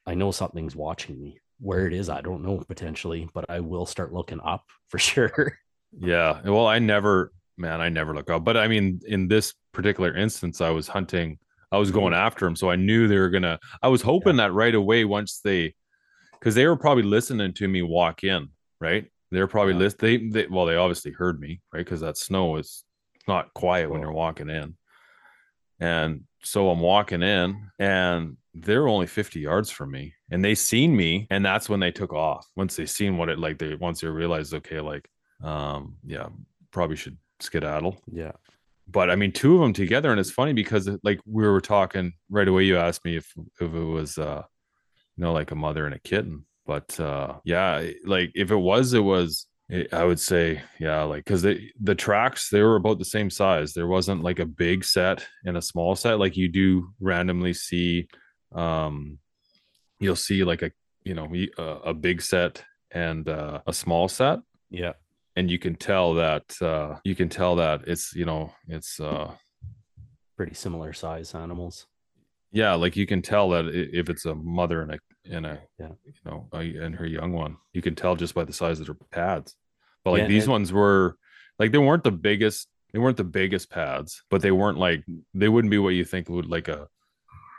I know something's watching me. Where it is, I don't know potentially, but I will start looking up for sure. Yeah. Well, I never, man, I never look up. But I mean, in this particular instance, I was hunting, I was going after them. So I knew they were going to, I was hoping that right away once they, because they were probably listening to me walk in, right? They're probably Yeah. list. They, they, well, they obviously heard me, right? Because that snow is not quiet when you're walking in. And so I'm walking in and they're only 50 yards from me and they seen me and that's when they took off. Once they seen what it like they once they realized, okay, like um yeah, probably should skedaddle. yeah. But I mean two of them together and it's funny because like we were talking right away you asked me if if it was uh you know like a mother and a kitten. But uh yeah, like if it was it was it, I would say, yeah, like because the the tracks they were about the same size. There wasn't like a big set and a small set like you do randomly see. Um, you'll see like a you know a big set and uh, a small set, Yeah. and you can tell that uh, you can tell that it's you know it's uh, Pretty similar size animals. yeah, like you can tell that if it's a mother and a and a Yeah. you know and her young one, you can tell just by the size of their pads. But like Yeah, these and- ones were like they weren't the biggest. They weren't the biggest pads, but they weren't like they wouldn't be what you think would like a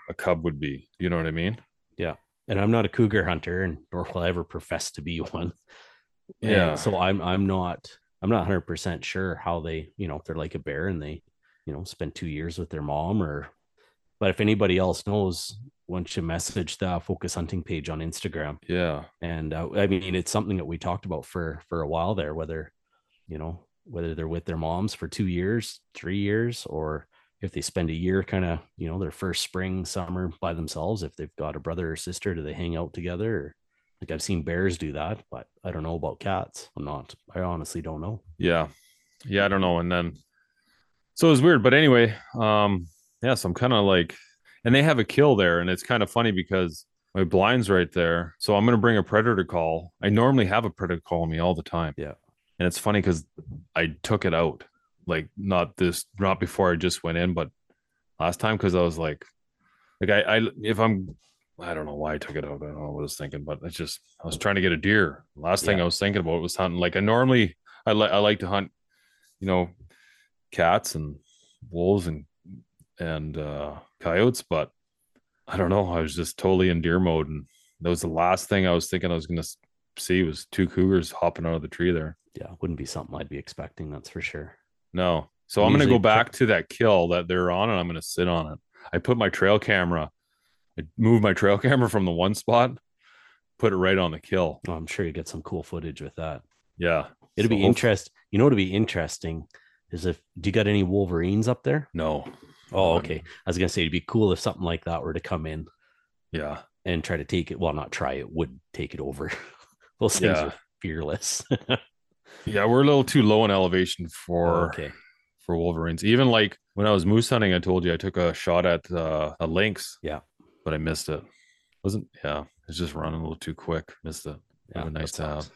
a cub would be. You know what I mean? Yeah. And I'm not a cougar hunter, and nor will I ever profess to be one. And Yeah. so I'm I'm not I'm not 100 percent sure how they you know if they're like a bear and they you know spend two years with their mom or, but if anybody else knows, don't you message the Focus Hunting page on Instagram? Yeah. And uh, I mean it's something that we talked about for for a while there, whether you know whether they're with their moms for two years, three years, or if they spend a year kind of you know their first spring summer by themselves if they've got a brother or sister do they hang out together or Like I've seen bears do that, but I don't know about cats. I'm not. I honestly don't know. Yeah. Yeah, I don't know. And then so it was weird. But anyway, um, yeah, so I'm kind of like and they have a kill there, and it's kind of funny because my blind's right there. So I'm gonna bring a predator call. I normally have a predator call on me all the time. Yeah. And it's funny because I took it out. Like not this not before I just went in, but last time because I was like like I, I if I'm I don't know why I took it out. I don't know what I was thinking, but it's just I was trying to get a deer. Last thing I was thinking about was hunting. Like I normally I like I like to hunt, you know, cats and wolves and and uh coyotes, but I don't know. I was just totally in deer mode, and that was the last thing I was thinking I was gonna see was two cougars hopping out of the tree there. Yeah, wouldn't be something I'd be expecting. That's for sure. No. So I'm Usually gonna go back to that kill that they're on, and I'm gonna sit on it. I put my trail camera, I moved my trail camera from the one spot, put it right on the kill. Oh, I'm sure you get some cool footage with that. Yeah. It'd So be interesting. You know, what'd be interesting is if do you got any Wolverines up there? No. Oh, Um, okay. I was gonna say it'd be cool if something like that were to come in Yeah. and try to take it. Well, not try it, would take it over. Those things Yeah. are fearless. Yeah, we're a little too low in elevation for okay. for wolverines. Even like when I was moose hunting, I told you I took a shot at uh, a lynx. Yeah. but I missed it. Wasn't yeah, it's just running a little too quick. Missed it. Yeah, been nice that to have. sucks.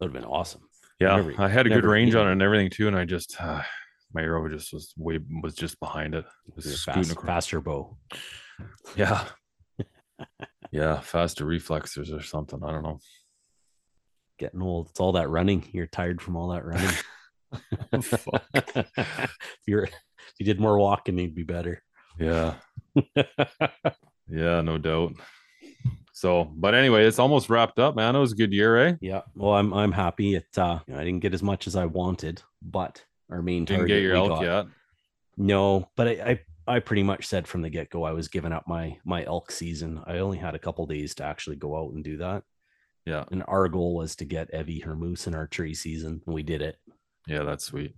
Would have been awesome. Yeah, Never- I had a good range on it it. and everything too, and I just uh, my arrow just was way was just behind it. It was fast, faster bow. Yeah, yeah, faster reflexes or something. I don't know. Getting old. It's all that running. You're tired from all that running. If you're if you did more walking, you'd be better. Yeah, yeah, no doubt. So, but anyway, it's almost wrapped up, man. It was a good year, eh? Yeah. Well, I'm I'm happy. It uh I didn't get as much as I wanted, but our main Didn't target get your elk got- yet. No, but I, I I pretty much said from the get go I was giving up my my elk season. I only had a couple days to actually go out and do that. Yeah, And our goal was to get Evie her moose in our tree season, and we did it. yeah, that's sweet.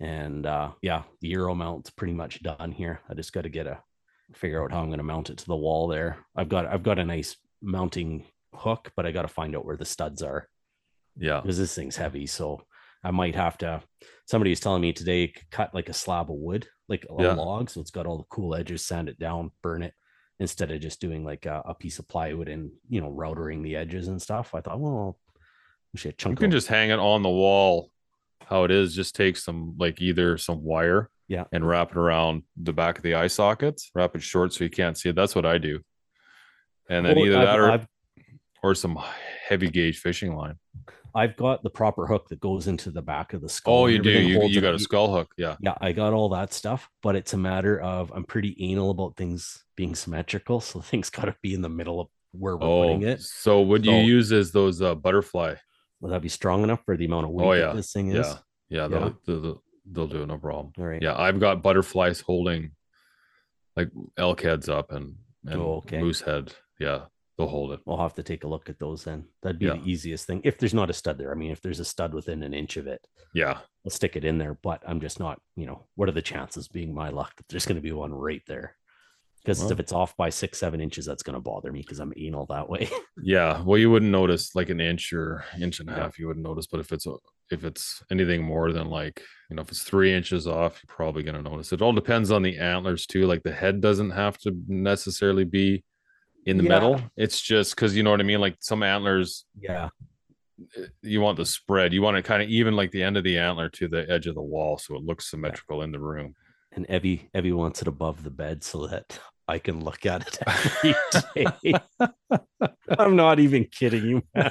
And uh yeah, the Euro mount's pretty much done here. I just got to get a figure out how I'm going to mount it to the wall there. I've got I've got a nice mounting hook, but I got to find out where the studs are Yeah, because this thing's heavy. So I might have to. Somebody was telling me today, c- cut like a slab of wood, like a Yeah. log, so it's got all the cool edges, sand it down, burn it, instead of just doing like a, a piece of plywood and you know routering the edges and stuff. I thought, well, we should you can just hang it on the wall. How it is, just take some like either some wire, Yeah. and wrap it around the back of the eye sockets. Wrap it short so you can't see it. That's what I do. And then Well, either I've- that or I've, or some heavy gauge fishing line. I've got the proper hook that goes into the back of the skull. Oh, you do. You, you got a skull hook. Yeah. Yeah, I got all that stuff, but it's a matter of I'm pretty anal about things being symmetrical, so things got to be in the middle of where we're Oh, putting it. so what you So- use is those uh, butterfly. Will that be strong enough for the amount of weight Oh, that yeah. this thing is? Yeah. Yeah. They'll, They'll, they'll do it. No problem. All right. Yeah. I've got butterflies holding like elk heads up and, and Oh, okay. moose head. Yeah. They'll hold it. I'll have to take a look at those then. That'd be Yeah. the easiest thing. If there's not a stud there, I mean, if there's a stud within an inch of it, Yeah. I'll stick it in there. But I'm just not, you know, what are the chances being my luck that there's going to be one right there? Because Well. if it's off by six, seven inches, that's going to bother me because I'm anal that way. Yeah. Well, you wouldn't notice like an inch or inch and a Yeah. half. You wouldn't notice, but if it's a, if it's anything more than like you know if it's three inches off, you're probably gonna notice. It all depends on the antlers too. Like the head doesn't have to necessarily be in the Yeah. middle. It's just because you know what I mean. Like some antlers, yeah. eh, you want the spread. You want it kind of even like the end of the antler to the edge of the wall, so it looks symmetrical in the room. And Evie, Evie wants it above the bed so that I can look at it every day. I'm not even kidding you. man.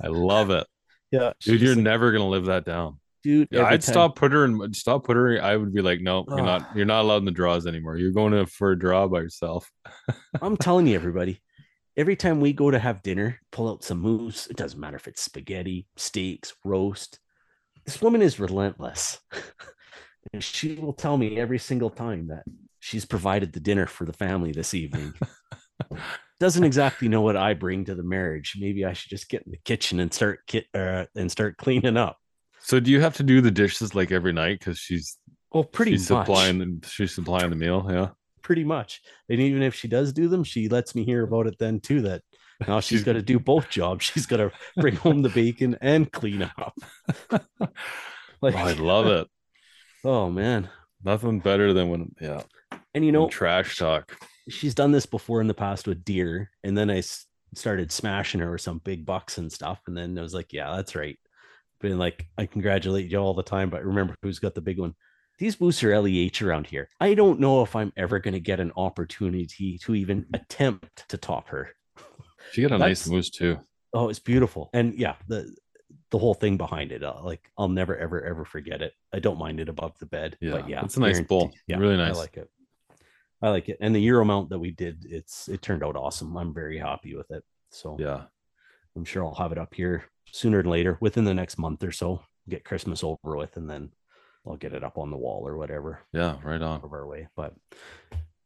I love it, Yeah. dude. You're like, never gonna live that down. Dude. Yeah, I'd time- stop put her and stop put her. I would be like, no, you're not. You're not allowed in the draws anymore. You're going to for a draw by yourself. I'm telling you, everybody, every time we go to have dinner, pull out some moose. It doesn't matter if it's spaghetti, steaks, roast. This woman is relentless. and she will tell me every single time that she's provided the dinner for the family this evening. Doesn't exactly know what I bring to the marriage. Maybe I should just get in the kitchen and start kit uh, and start cleaning up. So do you have to do the dishes like every night because she's Well, pretty she's much. supplying the, she's supplying the meal? Yeah. pretty much. And even if she does do them, she lets me hear about it then too. That now she's She's- got to do both jobs. She's got to bring home the bacon and clean up. like, Oh, I love it. oh man. Nothing better than when yeah, And you know, trash talk. she's done this before in the past with deer, and then I started smashing her with some big bucks and stuff, and then I was like, yeah, that's right. Been like, I congratulate you all the time, but remember who's got the big one. These boosts are LEH around here. I don't know if I'm ever going to get an opportunity to even attempt to top her. She got a nice moose too. Oh, it's beautiful, and yeah, the the whole thing behind it, uh, like I'll never ever ever forget it. I don't mind it above the bed, Yeah, but yeah, it's a nice bowl. Yeah, Really nice. I like it. I like it, and the Euro mount that we did, it's it turned out awesome. I'm very happy with it. So Yeah. I'm sure I'll have it up here sooner than later, within the next month or so. Get Christmas over with, and then I'll get it up on the wall or whatever Yeah. Right on. of our way. But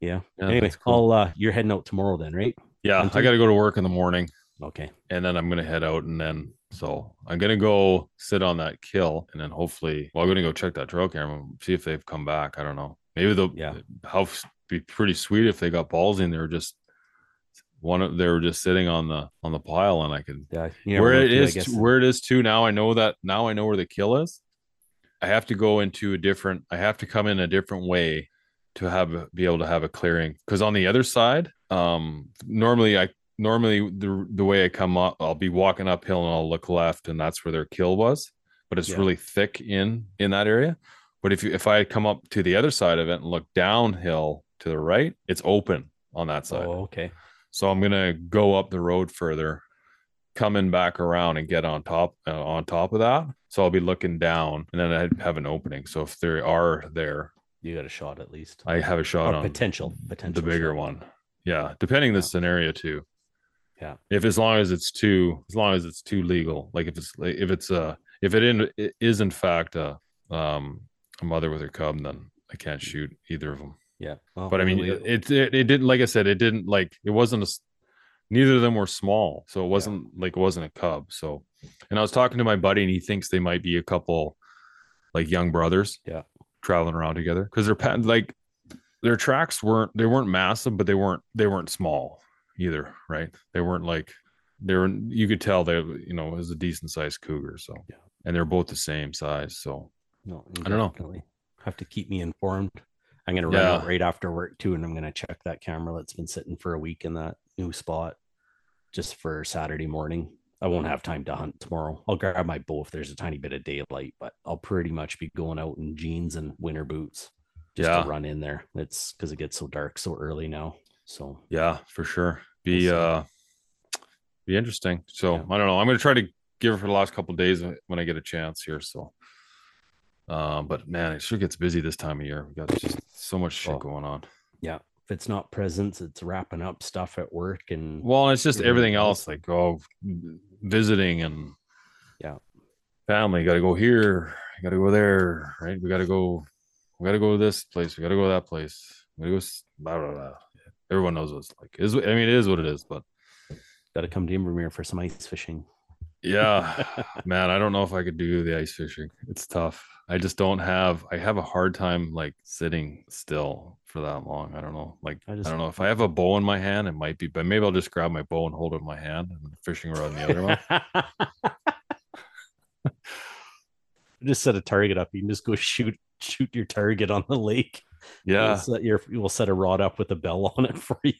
yeah, Yeah, anyway, cool. I'll uh, you're heading out tomorrow then, right? Yeah. I got to go to work in the morning Okay. and then I'm going to head out and then so I'm to go sit on that kill and then hopefully, well, I'm to go check that trail camera, see if they've come back. I don't know. Maybe they'll, Yeah. how be pretty sweet if they got balls in there just one of they were just sitting on the on the pile and I could Yeah. you where it is it too, I is guess. where it is too now i know that now i know where the kill is i have to go into a different i have to come in a different way to have be able to have a clearing because on the other side um normally i normally the, the way i come up i'll be walking uphill and i'll look left and that's where their kill was but it's Yeah. really thick in in that area but if you if i come up to the other side of it and look downhill to the right it's open on that side Oh, okay. So I'm gonna go up the road further, coming back around and get on top uh, on top of that. So I'll be looking down, and then I have an opening. So if they are there, You got a shot at least. I have a shot Or on potential, potential. the bigger shot. one. Yeah, depending the scenario too. Yeah. If as long as it's too as long as it's too legal, like if it's if it's uh if it in it is in fact a um a mother with her cub, then I can't shoot either of them. Yeah. Well, but I mean, it, it it didn't like I said, it didn't like it wasn't a. Neither of them were small, so it wasn't like it wasn't a cub. So, and I was talking to my buddy, and he thinks they might be a couple, like young brothers, Yeah. traveling around together because they're like their tracks weren't they weren't massive, but they weren't they weren't small either, right? They weren't like they were. You could tell they you know it was a decent sized cougar. So, Yeah. and they're both the same size. So, No, you I don't know. Have to keep me informed. I'm gonna run Yeah. out right after work too, and I'm gonna check that camera that's been sitting for a week in that new spot, just for Saturday morning. I won't have time to hunt tomorrow. I'll grab my bow if there's a tiny bit of daylight, but I'll pretty much be going out in jeans and winter boots just Yeah. to run in there. It's because it gets so dark so early now. So Yeah, for sure. Be uh be interesting. So Yeah. I don't know. I'm gonna try to give it for the last couple of days when I get a chance here. So um, but man, it sure gets busy this time of year. We got just so much shit Oh. going on. yeah, if it's not presents, it's wrapping up stuff at work and Well, it's just everything else, like oh visiting and Yeah. family, gotta go here, gotta go there, right? We gotta go, we gotta go to this place, we gotta go to that place. We gotta go blah blah blah. Everyone knows what it's like. Is I mean it is what it is, but got to come to Invermere for some ice fishing. Yeah, man, I don't know if I could do the ice fishing. It's tough. I just don't have. I have a hard time like sitting still for that long. I don't know. Like I just, I, don't know if I have a bow in my hand, it might be, but maybe I'll just grab my bow and hold it in my hand and fishing rod in the other one. just set a target up. You can just go shoot shoot your target on the lake. Yeah, set your we'll set a rod up with a bell on it for you.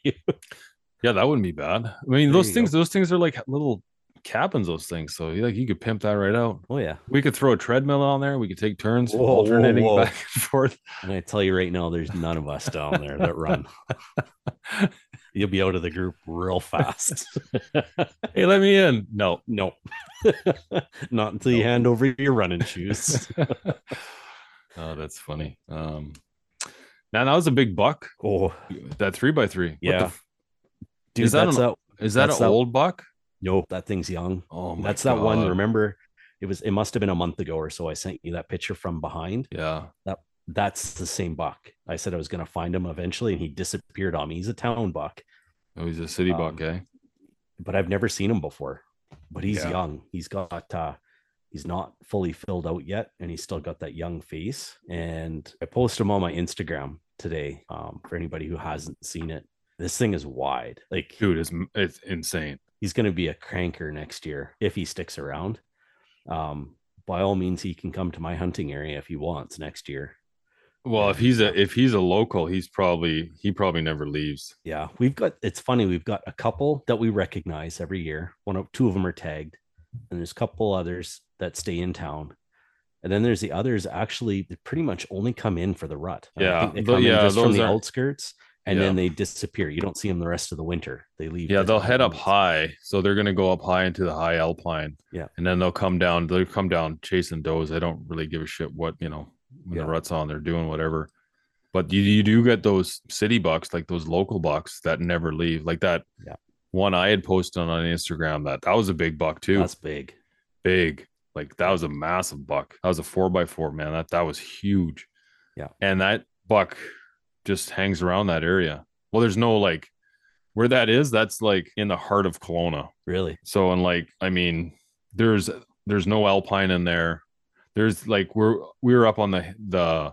yeah, that wouldn't be bad. I mean, There those things, go. those things are like little cabins. Those things, so like you could pimp that right out. Oh yeah. We could throw a treadmill on there. We could take turns Whoa, whoa, alternating whoa. back and forth. And I'm tell you right now, there's none of us down there that run. You'll be out of the group real fast. Hey, let me in. No, no. Not until you hand over your running shoes. oh, that's funny. Um, now that was a big buck. Oh, That three by three. What the Yeah. f- dude, Is that that's an- that, is that an that- old buck? No, that thing's young. Oh my that's that one. Remember, it was it must have been a month ago or so. I sent you that picture from behind. Yeah. That that's the same buck. I said I was gonna find him eventually, and he disappeared on me. He's a town buck. Oh, he's a city buck, Um, eh? but I've never seen him before. But he's Yeah. young. He's got uh he's not fully filled out yet, and he's still got that young face. And I posted him on my Instagram today. Um, for anybody who hasn't seen it, this thing is wide. Like, dude, it's it's insane. He's going to be a cranker next year if he sticks around. Um, by all means, he can come to my hunting area if he wants next year. Well, if he's a if he's a local, he's probably he probably never leaves. Yeah, we've got. It's funny. We've got a couple that we recognize every year. One of two of them are tagged, and there's a couple others that stay in town. And then there's the others actually that pretty much only come in for the rut. Yeah, they come yeah, in just from the outskirts and Yeah. then they disappear. You don't see them the rest of the winter. They leave. Yeah, they'll head up high, so they're gonna go up high into the high alpine. Yeah. and then they'll come down. They'll come down chasing does. They don't really give a shit what you know when Yeah. the rut's on. They're doing whatever. But you you do get those city bucks, like those local bucks that never leave. Like that Yeah. one I had posted on Instagram. That that was a big buck too. That's big. big. Like that was a massive buck. That was a four by four, man. That that was huge. Yeah. And that buck just hangs around that area. Well, there's no like where that is, that's like in the heart of Kelowna. Really. So and like, I mean, there's there's no alpine in there. There's like we're we were up on the the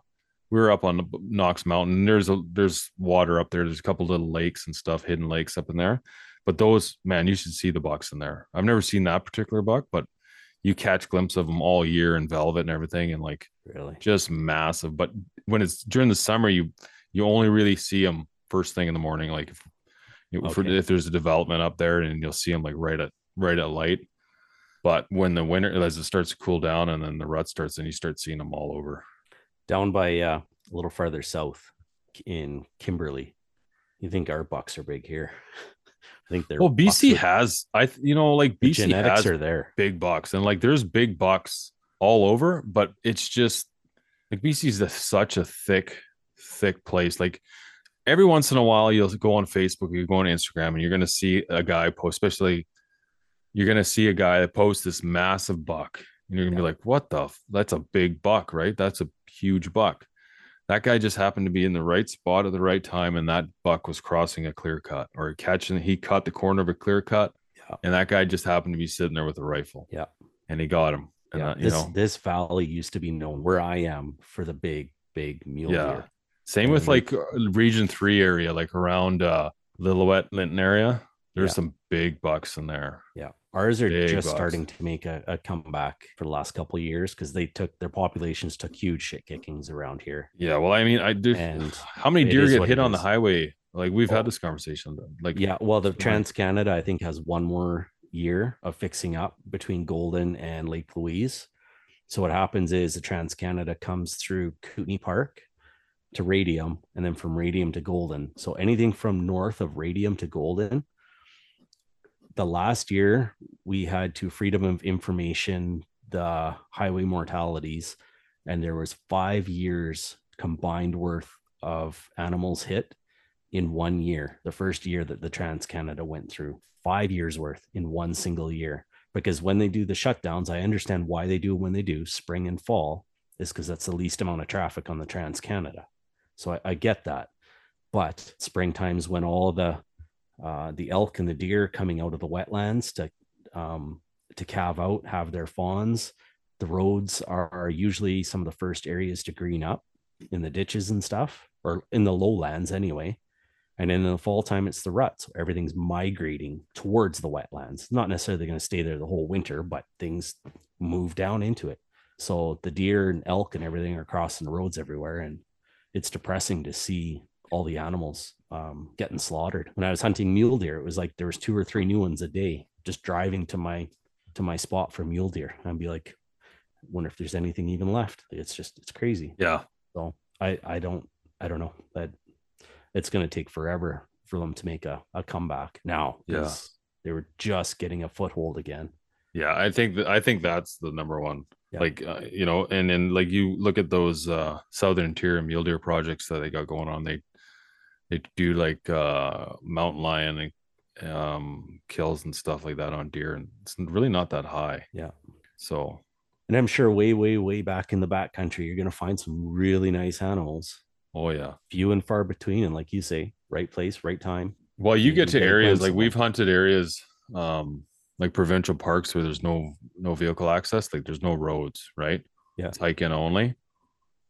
we were up on the Knox Mountain. There's a there's water up there. There's a couple little lakes and stuff, hidden lakes up in there. But those, man, you should see the bucks in there. I've never seen that particular buck, but you catch glimpse of them all year in velvet and everything, and like Really. just massive. But when it's during the summer, you you only really see them first thing in the morning. Like if know, for, if there's a development up there, and you'll see them like right at right at light. But when the winter, as it starts to cool down, and then the rut starts, then you start seeing them all over. Down by uh, a little farther south in Kimberley. You think our bucks are big here? I think they're Well, BC with- has, I you know, like BC genetics has are there. big bucks, and like there's big bucks all over, but it's just like BC's a, such a thick, thick place. Like every once in a while, you'll go on Facebook, you go on Instagram, and you're gonna see a guy post, especially you're gonna see a guy that posts this massive buck, and you're gonna be like, "What the? F- that's a big buck, right? That's a huge buck." That guy just happened to be in the right spot at the right time, and that buck was crossing a clear cut or catching. He caught the corner of a clear cut, Yeah. and that guy just happened to be sitting there with a rifle. Yeah. and he got him. And Yeah. uh, you This know, this valley used to be known where I am for the big, big mule Yeah. deer. Same with like uh, Region Three area, like around uh Lillooet, Lytton area. There's Yeah. some big bucks in there. Yeah. Ours are Big just bucks. starting to make a, a comeback for the last couple of years because they took their populations took huge shit kickings around here. Yeah, well, I mean, I do. And How many deer get hit it on the highway? Like we've Oh. had this conversation. Like, Yeah, well, the Trans Canada I think has one more year of fixing up between Golden and Lake Louise. So what happens is the Trans Canada comes through Kootenay Park to Radium, and then from Radium to Golden. So anything from north of Radium to Golden. The last year we had to Freedom of Information the highway mortalities, and there was five years combined worth of animals hit in one year, the first year that the Trans Canada went through, five years worth in one single year. Because when they do the shutdowns, I understand why they do when they do spring and fall, is because that's the least amount of traffic on the Trans Canada. So I, I get that. But springtime's when all the uh, the elk and the deer coming out of the wetlands to um, to calve out, have their fawns. The roads are usually some of the first areas to green up in the ditches and stuff, or in the lowlands anyway. And in the fall time, it's the rut. So everything's migrating towards the wetlands. Not necessarily going to stay there the whole winter, but things move down into it. So the deer and elk and everything are crossing the roads everywhere. And it's depressing to see all the animals um, getting slaughtered. When I was hunting mule deer, it was like there was two or three new ones a day just driving to my to my spot for mule deer. And I'd be like, wonder if there's anything even left. It's just it's crazy. yeah, So I I don't I don't know that it's going to take forever for them to make a, a comeback now. Yeah. They were just getting a foothold again. yeah. I think that I think that's the number one. Yeah. Like uh, you know, and then like you look at those uh southern interior mule deer projects that they got going on. They they do like uh mountain lion and um kills and stuff like that on deer, and it's really not that high. Yeah. So And I'm sure way, way, way back in the back country, you're to find some really nice animals, oh yeah. few and far between. And like you say, right place, right time. Well, you you get to areas like we've hunted areas um like provincial parks where there's no no vehicle access, like there's no roads, right? Yeah. It's hike in only.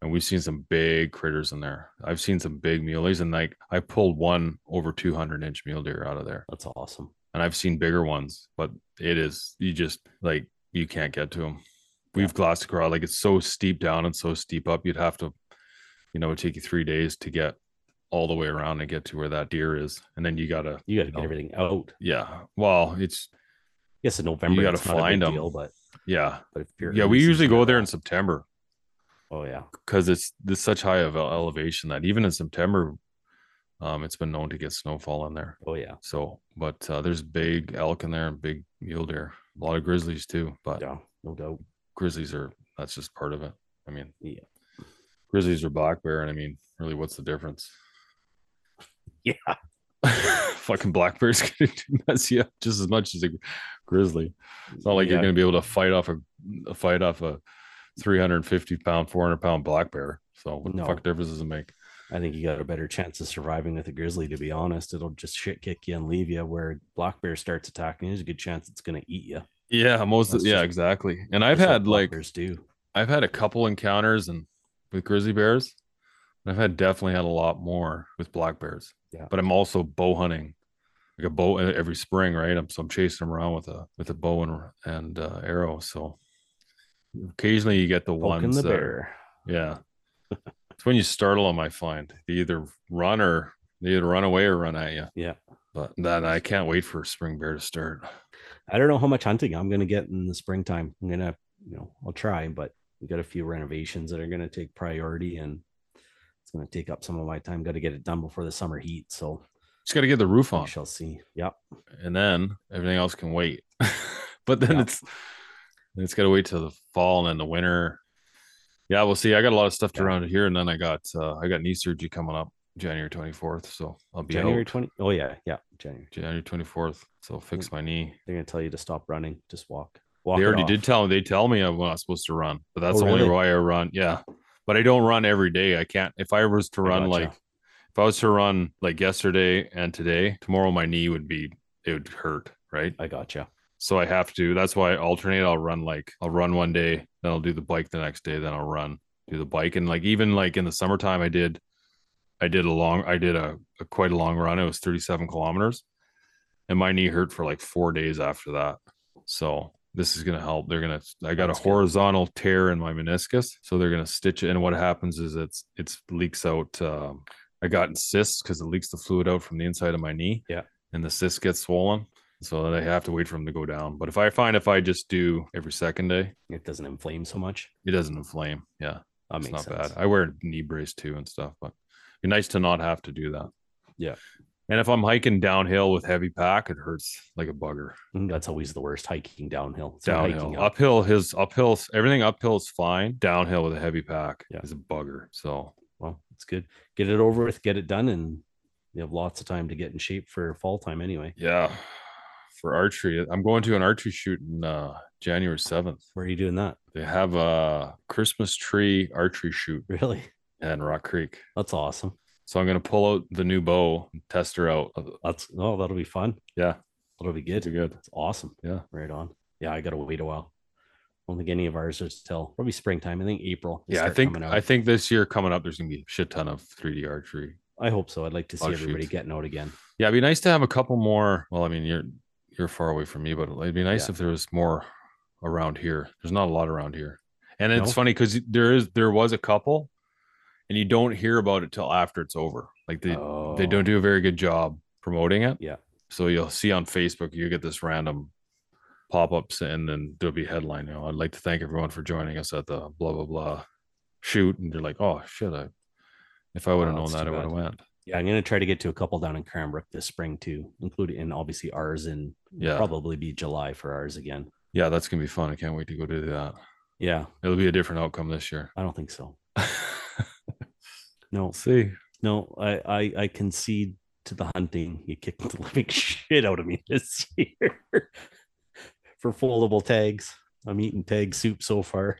and we've seen some big critters in there. I've seen some big muleys, and like I pulled one over 200 inch mule deer out of there, That's awesome. and I've seen bigger ones, but it is you just like you can't get to them. We've glassed across like it's so steep down and so steep up. You'd have to, you know, it would take you three days to get all the way around and get to where that deer is, and then you gotta, You got to you get everything out. yeah. Well, it's guess in November you gotta find not a big deal, but yeah, but if you're yeah. We usually go there in September. Oh yeah, because it's this such high of elevation that even in September, um, it's been known to get snowfall in there. oh yeah, So, but uh, there's big elk in there and big mule deer, a lot of grizzlies too. But yeah, no doubt. grizzlies are that's just part of it. I mean, Yeah. grizzlies are black bear, and I mean, really, what's the difference? Yeah. Fucking black bear's gonna mess you up just as much as a grizzly. It's not like Yeah. you're gonna be able to fight off a, a fight off a 350 pound, 400 pound black bear. So what No. the fuck difference does it make? I think you got a better chance of surviving with a grizzly. To be honest, it'll just shit kick you and leave you. Where black bear starts attacking, there's a good chance it's going to eat you. Yeah, most of, yeah, exactly. And I've had like do. I've had a couple encounters and with grizzly bears. I've had definitely had a lot more with black bears. Yeah. But I'm also bow hunting, like a bow every spring, right? I'm so I'm chasing them around with a with a bow and and uh, arrow. So occasionally you get the Poking ones the that, bear. yeah. it's when you startle them. I find they either run or they either run away or run at you. Yeah. But then I can't wait for spring bear to start. I don't know how much hunting I'm going to get in the springtime. I'm going to, you know, I'll try, but we got a few renovations that are going to take priority and it's going to take up some of my time. Got to get it done before the summer heat. So Just got to get the roof we on. shall see. Yep. and then everything else can wait. but then Yeah. it's it's got to wait till the fall and then the winter. Yeah, we'll see. I got a lot of stuff Yeah. around here, and then I got uh, I got knee surgery coming up January twenty fourth, so I'll be January out 20. Oh, yeah. Yeah. January. January twenty fourth. So fix my knee. They're to tell you to stop running. Just walk. Walk They already off. did tell me. They tell me I'm not supposed to run, but that's Oh, the only really? why I run. Yeah, but I don't run every day. I can't. If I was to run gotcha. like if I was to run like yesterday and today, tomorrow my knee would be it would hurt. Right. I gotcha. So I have to. That's why I alternate. I'll run like I'll run one day, then I'll do the bike the next day, then I'll run, do the bike, and like even like in the summertime, I did, I did a long, I did a, a quite a long run. It was 37 kilometers, and my knee hurt for like four days after that. So this is gonna help. They're gonna. I got That's a good. horizontal tear in my meniscus, so they're gonna stitch it. And what happens is it's it's leaks out. Um, I got cysts because it leaks the fluid out from the inside of my knee. Yeah. and the cyst gets swollen. So then I have to wait for them to go down. But if I find if I just do every second day, It doesn't inflame so much. it doesn't inflame. Yeah, That it's makes not sense. bad. I wear knee brace too and stuff, but it'd be nice to not have to do that. Yeah. And if I'm hiking downhill with heavy pack, it hurts like a bugger. Mm, That's always the worst hiking downhill. It's Downhill, hiking up. uphill, his uphill, everything uphill is fine. Downhill with a heavy pack Yeah. is a bugger. So Well, it's good. Get it over with, get it done, and you have lots of time to get in shape for fall time anyway. yeah, for archery, I'm going to an archery shoot in uh, January 7th. Where are you doing that? They have a Christmas tree archery shoot Really? And Rock Creek. That's awesome. So I'm gonna pull out the new bow and test her out. Uh, That's oh, that'll be fun. Yeah, That'll be it's good. good. It's awesome. Yeah. Right on. Yeah, I gotta wait a while. I don't think any of ours is till probably springtime. I think April. Yeah, I think. I think this year coming up, there's gonna be a shit ton of 3D archery. I hope so. I'd like to see everybody getting out again. Yeah, it'd be nice to have a couple more. Well, I mean, you're you're far away from me, but it'd be nice Yeah. if there was more around here. There's not a lot around here, and it's No? funny because there is there was a couple, and you don't hear about it till after it's over. Like they oh, they don't do a oh. very good job promoting it. Yeah. So you'll see on Facebook, you get this random pop-ups and then there'll be headline, you know, I'd like to thank everyone for joining us at the blah blah blah shoot. And you're like, oh shit, I if I would have Oh, known that, I would have went. Yeah, I'm gonna try to get to a couple down in Cranbrook this spring too, including and obviously ours and Yeah. probably be July for ours again. Yeah, that's gonna be fun. I can't wait to go do that. Yeah, It'll be a different outcome this year. I don't think so. No, see. no, I I, I concede to the hunting. You kicked the living shit out of me this year for foldable tags. I'm eating tag soup so far.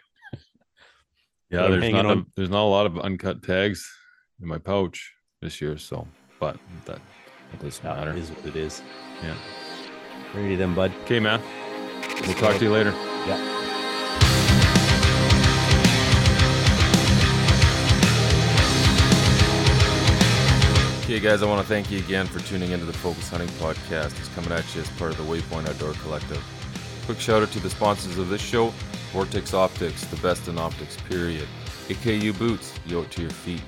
Yeah, there's not a, there's not a lot of uncut tags in my pouch this year, so but that, that doesn't That matter. is what it is. Yeah. Ready then, bud. Okay, man. We'll talk to you later. Yeah. Okay, guys, I want to thank you again for tuning into the Focus Hunting Podcast. It's coming at you as part of the Waypoint Outdoor Collective. Quick shout out to the sponsors of this show Vortex Optics, the best in optics, period. AKU Boots, out to your feet.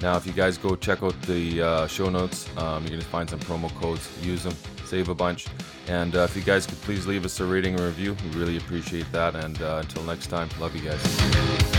Now, if you guys go check out the uh, show notes, um, you're going to find some promo codes. Use them, save a bunch. And uh, if you guys could please leave us a rating and review, we really appreciate that. And uh, until next time, love you guys.